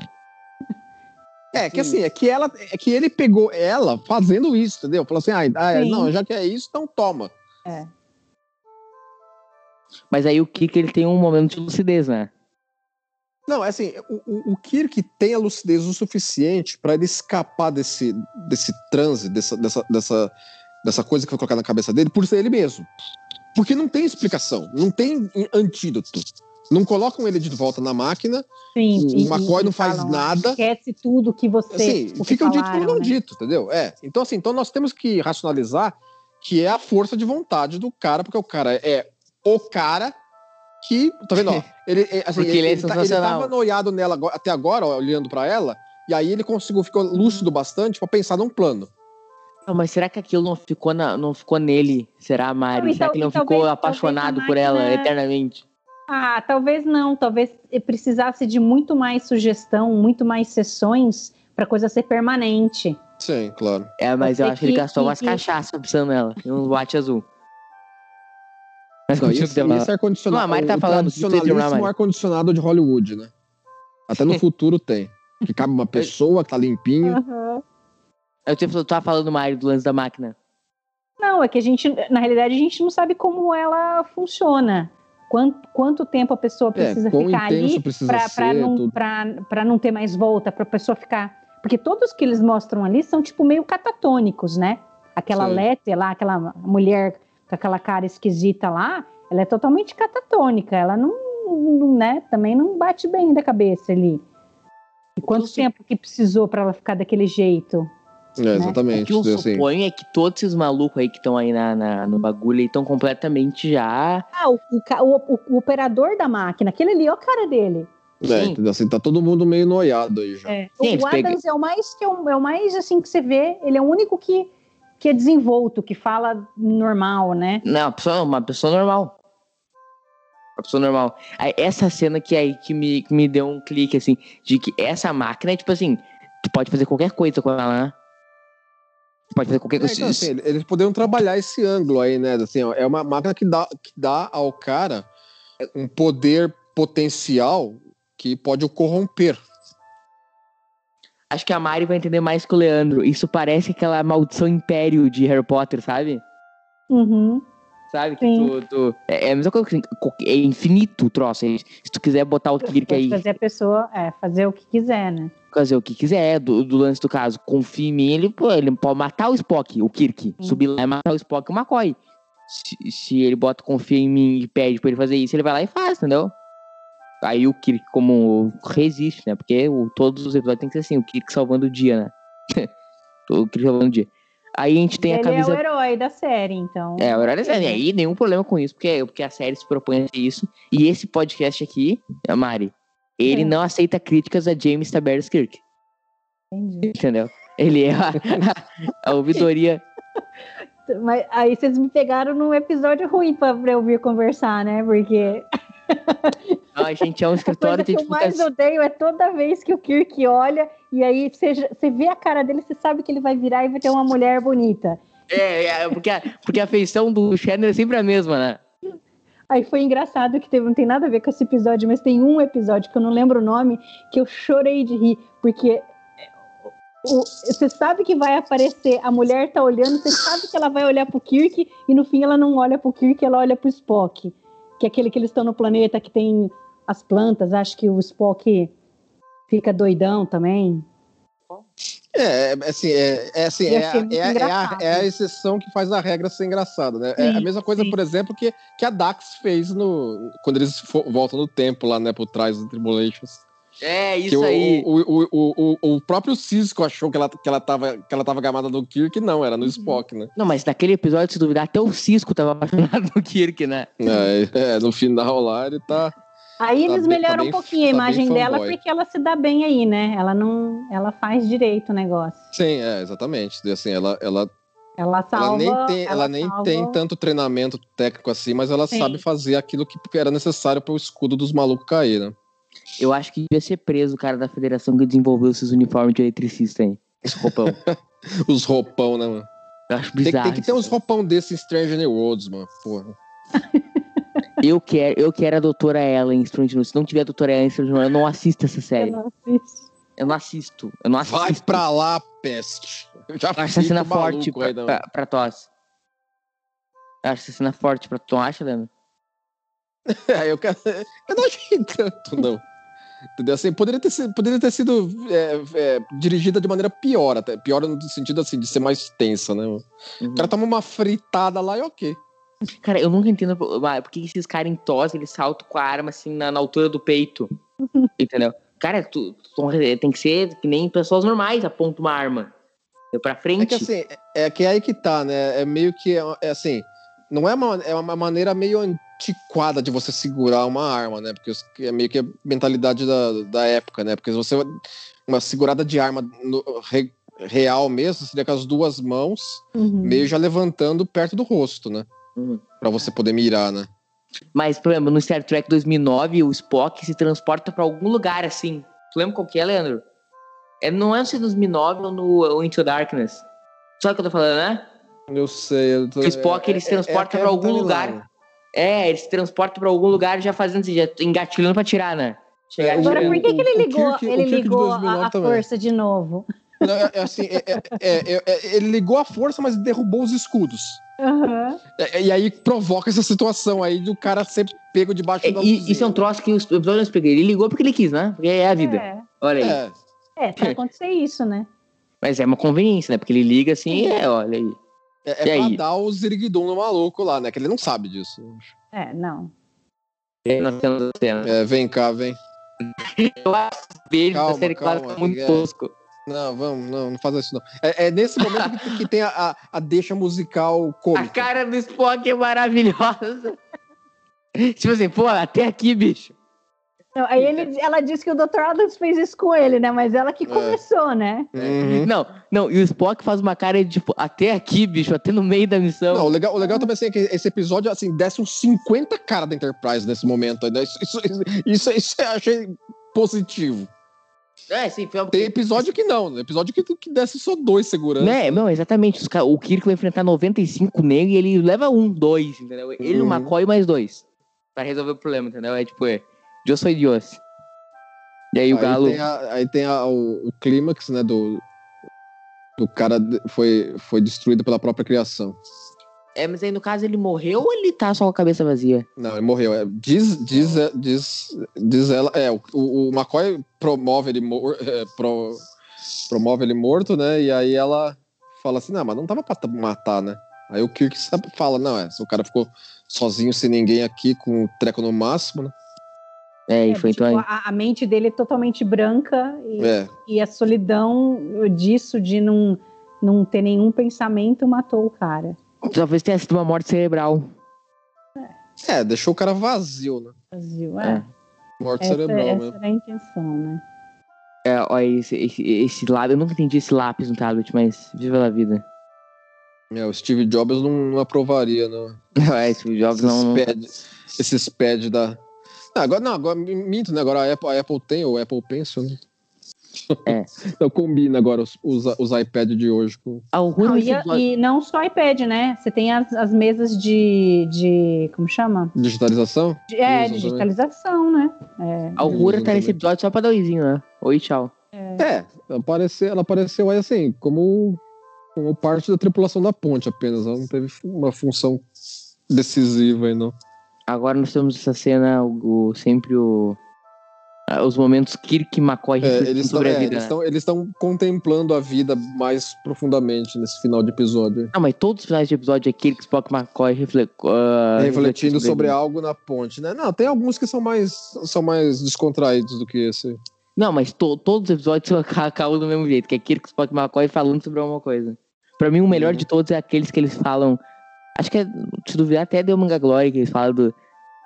É, que assim, é que ela. É que ele pegou ela fazendo isso, entendeu? Falou assim, ah, ah, Sim. não, já que é isso, então toma. Mas aí o Kirk ele tem um momento de lucidez, né? Não, é assim, o, o- o Kirk tem a lucidez o suficiente pra ele escapar desse, desse transe, dessa, dessa, dessa, dessa coisa que foi colocada na cabeça dele, por ser ele mesmo. Porque não tem explicação, não tem antídoto. Não colocam ele de volta na máquina, Sim, O McCoy não faz falam, nada. Esquece tudo que você. assim, o que fica o dito falaram, como não né? dito, entendeu? É. Então, assim, então nós temos que racionalizar que é a força de vontade do cara, porque o cara é o cara que. Tá vendo? Ó, ele, é, assim, Porque ele é tá- ele sensacional. tava noiado nela até agora, ó, olhando pra ela, e aí ele conseguiu, ficou lúcido bastante pra pensar num plano. Não, mas será que aquilo não ficou, na, não ficou nele? Será, Mari? Não, será tal- que ele não talvez- ficou talvez apaixonado por ela eternamente? Ah, talvez não. Talvez precisasse de muito mais sugestão, muito mais sessões para coisa ser permanente. Sim, claro. É, mas eu acho que ele gastou que- umas que- cachaças pensando nela. E um boate azul. Mas Não, esse, teu lado. esse ar-condicionado. Não, a Mari tá o falando, Mari. ar-condicionado de Hollywood, né? Até no futuro tem. Que cabe uma pessoa que tá limpinho. Eu tu tava falando, Mari, do lance da máquina. Não, é que a gente, na realidade, a gente não sabe como ela funciona. Quanto, quanto tempo a pessoa precisa É, ficar ali para não, tudo. pra- pra não ter mais volta, para a pessoa ficar. Porque todos que eles mostram ali são, tipo, meio catatônicos, né? Aquela Sim. Lete lá, aquela mulher com aquela cara esquisita lá, ela é totalmente catatônica. Ela não, não, né? Também não bate bem da cabeça ali. E quanto tempo que precisou para ela ficar daquele jeito? É, O exatamente. que eu assim. suponho é que todos esses malucos aí que estão aí na, na- no bagulho estão completamente já. Ah, o, o o- o- o operador da máquina, aquele ali, ó a cara dele. É, Sim. Assim, tá todo mundo meio noiado aí já. É. Sim, o Adams é o mais que é o, é o mais assim que você vê, ele é o único que, que é desenvolto, que fala normal, né? Não, uma pessoa, uma pessoa normal. Uma pessoa normal. Aí, essa cena que aí que me, que me deu um clique, assim, de que essa máquina é tipo assim, tu pode fazer qualquer coisa com ela, né? Pode fazer qualquer É, coisa. então, assim, eles poderiam trabalhar esse ângulo aí, né? Assim, ó, é uma máquina que dá, que dá ao cara um poder potencial que pode o corromper. Acho que a Mari vai entender mais que o Leandro. Isso parece aquela maldição império de Harry Potter, sabe? Uhum. Sabe? Que tu, tu- é é a mesma coisa que assim, é infinito o troço. Se tu quiser botar o Kirk Pode aí, fazer a pessoa é, fazer o que quiser, né? fazer o que quiser, do, do lance do caso, confia em mim, ele, pô, ele pode matar o Spock, o Kirk. Sim. Subir lá e matar o Spock e o McCoy. Se, se ele bota confia em mim e pede pra ele fazer isso, ele vai lá e faz, entendeu? Aí o Kirk, como resiste, né? Porque o- todos os episódios tem que ser assim, o Kirk salvando o dia, né? o Kirk salvando o dia. Aí a gente tem a ele camisa é o herói da série, então. é, o horário é sério. E aí, nenhum problema com isso, porque, porque a série se propõe a ser isso. E esse podcast aqui, a Mari, ele É. não aceita críticas a James Tiberius Kirk, Entendi. entendeu? Ele é a, a ouvidoria. Mas aí vocês me pegaram num episódio ruim pra, pra eu vir conversar, né? Porque A gente é um escritório coisa que que eu mais odeio é toda vez que o Kirk olha e aí você, você vê a cara dele, você sabe que ele vai virar e vai ter uma mulher bonita. É, é, porque, a, porque a feição do Shannon é sempre a mesma, né? Aí foi engraçado que teve, não tem nada a ver com esse episódio, mas tem um episódio que eu não lembro o nome, que eu chorei de rir, porque é, o- você sabe que vai aparecer, a mulher tá olhando, você sabe que ela vai olhar pro Kirk e no fim ela não olha pro Kirk, ela olha pro Spock, que é aquele que eles estão no planeta que tem as plantas, acho que o Spock fica doidão também. É, é, assim, é, é, assim, é, é, a- é a, engraçado. é a exceção que faz a regra ser engraçada, né? é Sim, a mesma coisa, sim. por exemplo, que, que a Dax fez no, quando eles voltam no tempo lá, né, por trás do Tribulations. É, isso o, aí. O, o, o, o, o próprio Cisco achou que ela, que, ela tava, que ela tava gamada no Kirk, não, era no Uhum. Spock, né? Não, mas naquele episódio, se duvidar, até o Cisco tava apaixonado no Kirk, né? É, é, no final lá ele tá. Aí Tá eles bem- melhoram tá bem- um pouquinho a tá imagem dela porque ela se dá bem aí, né? Ela não, ela faz direito o negócio. Sim, é, exatamente. E, Assim, ela, ela, Ela salva. ela nem, tem, ela nem salva- tem tanto treinamento técnico assim, mas ela Sim. sabe fazer aquilo que era necessário para o escudo dos malucos cair, né? Eu acho que devia ser preso o cara da federação que desenvolveu esses uniformes de eletricista aí. Esse roupão. Os roupão, né, mano? Eu acho Tem, bizarro. tem que ter uns roupão desses em Stranger New Worlds, mano. Porra. Eu quero, eu quero a doutora Ellen em Stranger News. Se não tiver a doutora Ellen em Stranger News, eu não assisto essa Eu série. não assisto. Eu não assisto. Eu não assisto. Vai pra lá, peste. Eu já Eu acho essa cena forte pra, aí, não. pra, pra tosse. Eu acho essa cena forte pra tu, acha, Leandro? É, eu, eu não achei tanto, não. Entendeu? Assim, poderia ter sido, poderia ter sido é, é, dirigida de maneira pior, até. Pior no sentido assim, de ser mais tensa, né? O Uhum. cara toma uma fritada lá e ok. Cara, eu nunca entendo ah, por que esses caras em tosse, eles saltam com a arma assim na, na altura do peito. Entendeu? Cara, tu, tu tem que ser que nem pessoas normais apontam uma arma. É pra frente. É que assim, é, é que é aí que tá, né? É meio que, é, é assim, não é uma, é uma maneira meio antiquada de você segurar uma arma, né? Porque é meio que a mentalidade da, da época, né? Porque você, uma segurada de arma no- re- real mesmo, seria com as duas mãos, Uhum. meio já levantando perto do rosto, né? Uhum. Pra você poder mirar, né? Mas, por exemplo, no Star Trek 2009, o Spock se transporta pra algum lugar assim. Tu lembra qual que é, Leandro? É, não é no 2009 ou no Into Darkness. Sabe o que eu tô falando, né? Eu sei. Eu tô, O Spock, ele se transporta pra algum lugar. É, ele se transporta pra algum lugar já fazendo assim, já engatilhando pra tirar, né? Chegar É, Agora, por que, que ele O ligou, Kirk- o ele de ligou 2009 a, força de novo? Não, é, é assim, é- é- é- é- ele ligou a força, mas derrubou os escudos. Aham. É, E aí provoca essa situação aí do cara ser pego debaixo É, da e- isso é um troço que o episódio não explica. Ele ligou porque ele quis, né? Porque é a vida. É, Olha aí. É, é, pra acontecer isso, né? Mas é uma conveniência, né? Porque ele liga assim, é, olha aí. É, é pra aí? dar o ziriguidum no maluco lá, né? Que ele não sabe disso. É, não. E aí nós temos a cena. É, vem cá, vem. Eu acho os beijos Calma, da série calma, clássica muito é. tosco. Não, vamos, não, não faz isso não. É, é nesse momento que, que tem a, a, a deixa musical A cômica. cara do Spock é maravilhosa. tipo assim, pô, até aqui, bicho. Não, aí ele, ela disse que o Dr. Adams fez isso com ele, né? Mas ela que É. começou, né? Uhum. Não, não, e o Spock faz uma cara de tipo, até aqui, bicho, até no meio da missão. Não, o legal, o legal também assim, é que esse episódio, assim, desce uns 50 caras da Enterprise nesse momento. Né? Isso, isso, isso, isso eu achei positivo. É, sim, foi uma... Tem episódio que não, né? episódio que, que desce só dois segurança. Né, não, exatamente. O Kirk vai enfrentar 95 negros e ele leva um, dois, entendeu? Ele, o Uhum. McCoy mais dois. Pra resolver o problema, entendeu? É tipo, é. Dios foi Dios. E aí o aí Galo. Tem a- aí tem a- o, o clímax, né, do, do cara foi, foi destruído pela própria criação. É, mas aí no caso ele morreu ou ele tá só com a cabeça vazia? Não, ele morreu. É, diz, diz, diz, diz ela. É, o, o McCoy promove ele, mor, é, pro- promove ele morto, né? E aí ela fala assim: não, mas não tava pra matar, né? Aí o Kirk fala: não, é, se o cara ficou sozinho, sem ninguém aqui, com o treco no máximo, né? É, e É, foi tipo, então aí. a, a mente dele é totalmente branca e, É. e a solidão disso de não, não ter nenhum pensamento matou o cara. Talvez tenha sido uma morte cerebral. É, deixou o cara vazio, né? Brasil, É. é. Morte Essa, cerebral essa mesmo. era a intenção, né? É, olha, esse, esse, esse lápis, eu nunca entendi esse lápis no tablet, mas viva a vida. É, o Steve Jobs não, não aprovaria, não. É, esse Jobs Esses não. não- pad, esses pad da, agora, não, agora minto, né? Agora a Apple, a Apple tem o Apple Pencil, né? É. então combina agora os, os, os iPads de hoje com. Ah, o ruim Não, e, e não só iPad, né? Você tem as, as mesas de, de. Como chama? Digitalização? De- é, Usam digitalização, né? É. A Aurora tá Também. nesse episódio só pra dar oizinho, né? Oi, tchau. É, ela apareceu, ela apareceu aí assim, como, como parte da tripulação da ponte apenas. Ela não teve uma função decisiva aí, não. Agora nós temos essa cena, o, sempre o. ah, Os momentos Kirk e McCoy É, eles sobre a vida. né? eles estão contemplando a vida mais profundamente nesse final de episódio. Não, mas todos os finais de episódio é Kirk, Spock e McCoy ah, refletindo sobre algo na ponte, né? Não, tem alguns que são mais, são mais descontraídos do que esse. Não, mas to- todos os episódios aca- acabam do mesmo jeito, que é Kirk, Spock e McCoy falando sobre alguma coisa. Pra mim, o melhor Uhum. de todos é aqueles que eles falam. Acho que é, se duvidar, até deu Manga Glória, que eles falam do.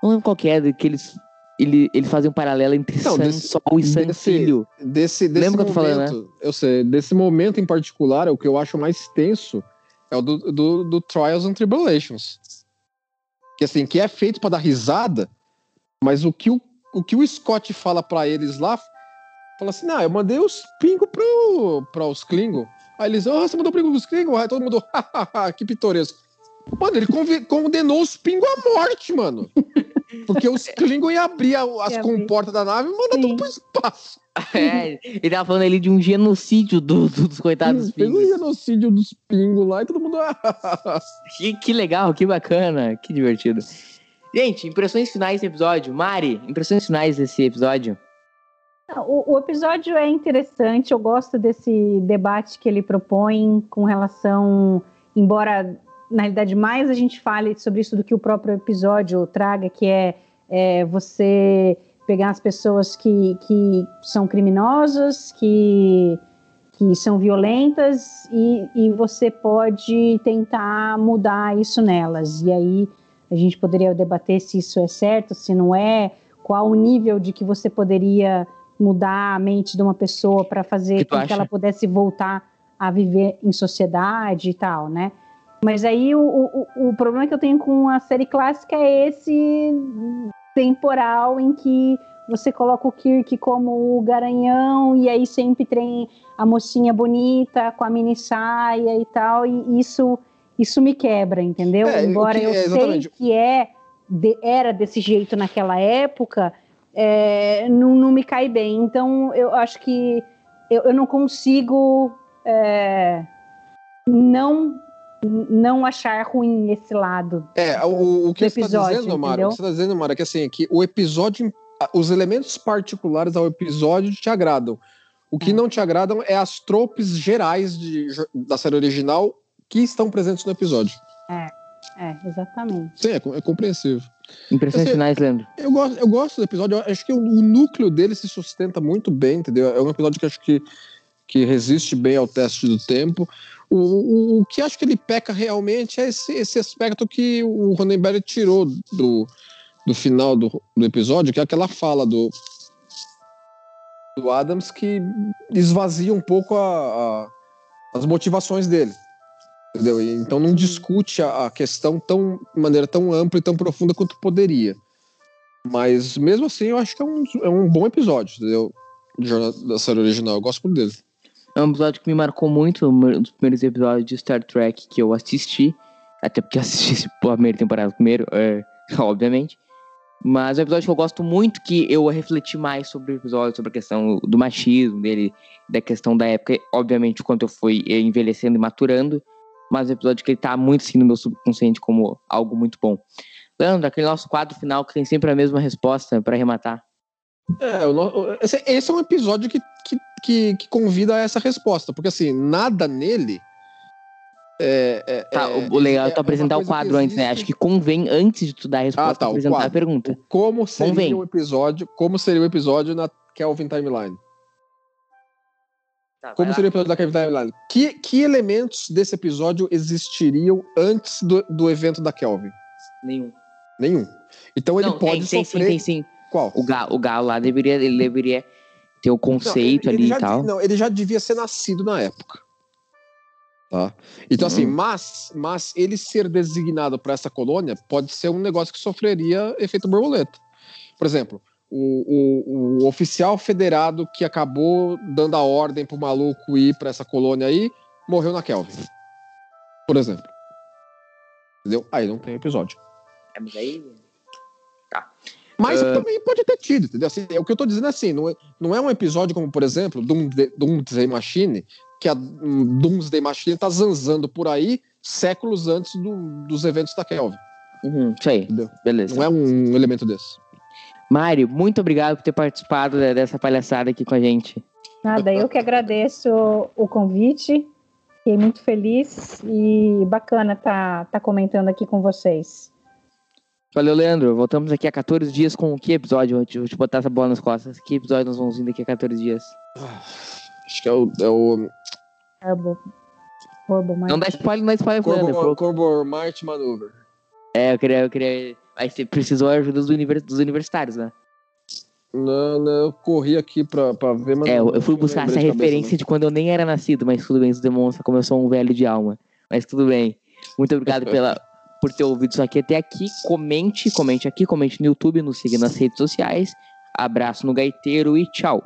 Não lembro qual que é, que eles. Ele, eles fazem um paralelo entre Não, Sun desse- Sol e Sun desse- Filho. Desse, desse Lembra que eu tô falando, né? eu sei, desse momento em particular, o que eu acho mais tenso é o do, do, do Trials and Tribulations. Que assim, que é feito pra dar risada, mas o que o, o, que o Scott fala pra eles lá, fala assim, não, eu mandei os pingos pro, pra os Klingon. Aí eles, oh, você mandou pingo pros Klingon? Aí todo mundo, que pitoresco. Mano, ele condenou os pingos à morte, mano. Porque os Klingon iam abrir as comportas da nave e mandar Sim. tudo pro espaço. É, ele tava falando ali de um genocídio do- do- dos coitados Fez um pingos. genocídio dos pingos lá e todo mundo. Que, que legal, que bacana, que divertido. Gente, impressões finais desse episódio. Mari, impressões finais desse episódio. O, o episódio é interessante, eu gosto desse debate que ele propõe com relação, embora na realidade mais a gente fale sobre isso do que o próprio episódio traga, que é, é, você pegar as pessoas que, que são criminosas, que, que são violentas, e, e você pode tentar mudar isso nelas. E aí a gente poderia debater se isso é certo, se não é, qual o nível de que você poderia mudar a mente de uma pessoa para fazer Que que ela pudesse voltar a viver em sociedade e tal, né? Mas aí o, o, o problema que eu tenho com a série clássica é esse temporal em que você coloca o Kirk como o garanhão e aí sempre tem a mocinha bonita com a mini saia e tal, e isso isso me quebra, entendeu? É, Embora que- eu é, sei que é de- era desse jeito naquela época, é, não, não me cai bem. Então eu acho que eu, eu não consigo é, não não achar ruim esse lado. É, o, o que você está dizendo, Mara, o que você tá dizendo, Mara, é que assim, que o episódio, os elementos particulares ao episódio te agradam. O que É. não te agradam é as tropes gerais de- da série original que estão presentes no episódio. É, exatamente. Sim, é, é compreensível. Impressões Você- finais, Leandro. Eu gosto, eu gosto do episódio, eu acho que o, o núcleo dele se sustenta muito bem, entendeu? É um episódio que acho que, que resiste bem ao teste do tempo. O, o, o que acho que ele peca realmente é esse, esse aspecto que o Ronenberg tirou do, do final do, do episódio, que é aquela fala do, do Adams que esvazia um pouco a- a- as motivações dele. Entendeu? E Então não discute a, a questão tão, de maneira tão ampla e tão profunda quanto poderia. Mas mesmo assim, eu acho que é um, é um bom episódio, entendeu? Da série original. Eu gosto muito dele. É um episódio que me marcou muito, um dos primeiros episódios de Star Trek que eu assisti. Até porque eu assisti a primeira temporada primeiro, é, obviamente. Mas é um episódio que eu gosto muito, que eu refleti mais sobre o episódio, sobre a questão do machismo dele, da questão da época, obviamente, o quanto eu fui envelhecendo e maturando. Mas é um episódio que ele tá muito assim no meu subconsciente como algo muito bom. Leandro, aquele nosso quadro final que tem sempre a mesma resposta para arrematar. É, esse, esse é um episódio que, que, que, que convida a essa resposta, porque assim, nada nele. É, é- Tá, é- o legal é, é tu apresentar o quadro antes, né? Acho que convém, antes de tu dar a resposta, Ah, tá, apresentar a quadro. pergunta. Como seria Convém. o episódio? Como seria o episódio na Kelvin Timeline? Como seria o episódio da Kelvin Timeline? Que, que elementos desse episódio existiriam antes do, do evento da Kelvin? Nenhum. Nenhum. Então ele Não, pode tem, tem sim, sofrer. tem sim. Qual? O Galo, o Galo lá deveria, ele deveria ter o conceito Não, ele- ele ali já e tal. de- Não, ele já devia ser nascido na época. Tá? Então, assim, Uhum. mas, mas ele ser designado para essa colônia pode ser um negócio que sofreria efeito borboleta. Por exemplo, o, o, o oficial federado que acabou dando a ordem pro maluco ir para essa colônia aí, morreu na Kelvin. Por exemplo. Entendeu? Aí não tem episódio. É, mas aí. Mas Ah. também pode ter tido, entendeu? Assim, é o que eu tô dizendo é assim, não é, não é um episódio como, por exemplo, Doomsday, Doomsday Machine, que a Doomsday Machine tá zanzando por aí séculos antes do- dos eventos da Kelvin, Uhum, isso aí. entendeu? Beleza. Não é um elemento desse. Mário, muito obrigado por ter participado de- dessa palhaçada aqui com a gente. Nada, eu que agradeço o convite. Fiquei muito feliz e bacana tá, tá comentando aqui com vocês. Valeu, Leandro. Voltamos aqui a 14 dias com que episódio? Vou te, vou te botar essa bola nas costas. Que episódio nós vamos vir daqui a 14 dias? Acho que é o, é o. Turbo, mas... Não dá spoiler, não dá spoiler pro Leandro. Corbo, Pro- Corbo Mart Maneuver. É, eu queria. Eu queria... Aí você precisou da ajuda dos, univers- dos universitários, né? Não, não, eu corri aqui pra, pra ver, mas É, eu, eu fui buscar essa de cabeça, referência de quando eu nem era nascido, mas tudo bem, isso demonstra como eu sou um velho de alma. Mas tudo bem. Muito obrigado pela, por ter ouvido isso aqui até aqui. Comente, comente aqui, comente no YouTube, nos siga nas redes sociais. Abraço no gaiteiro e tchau.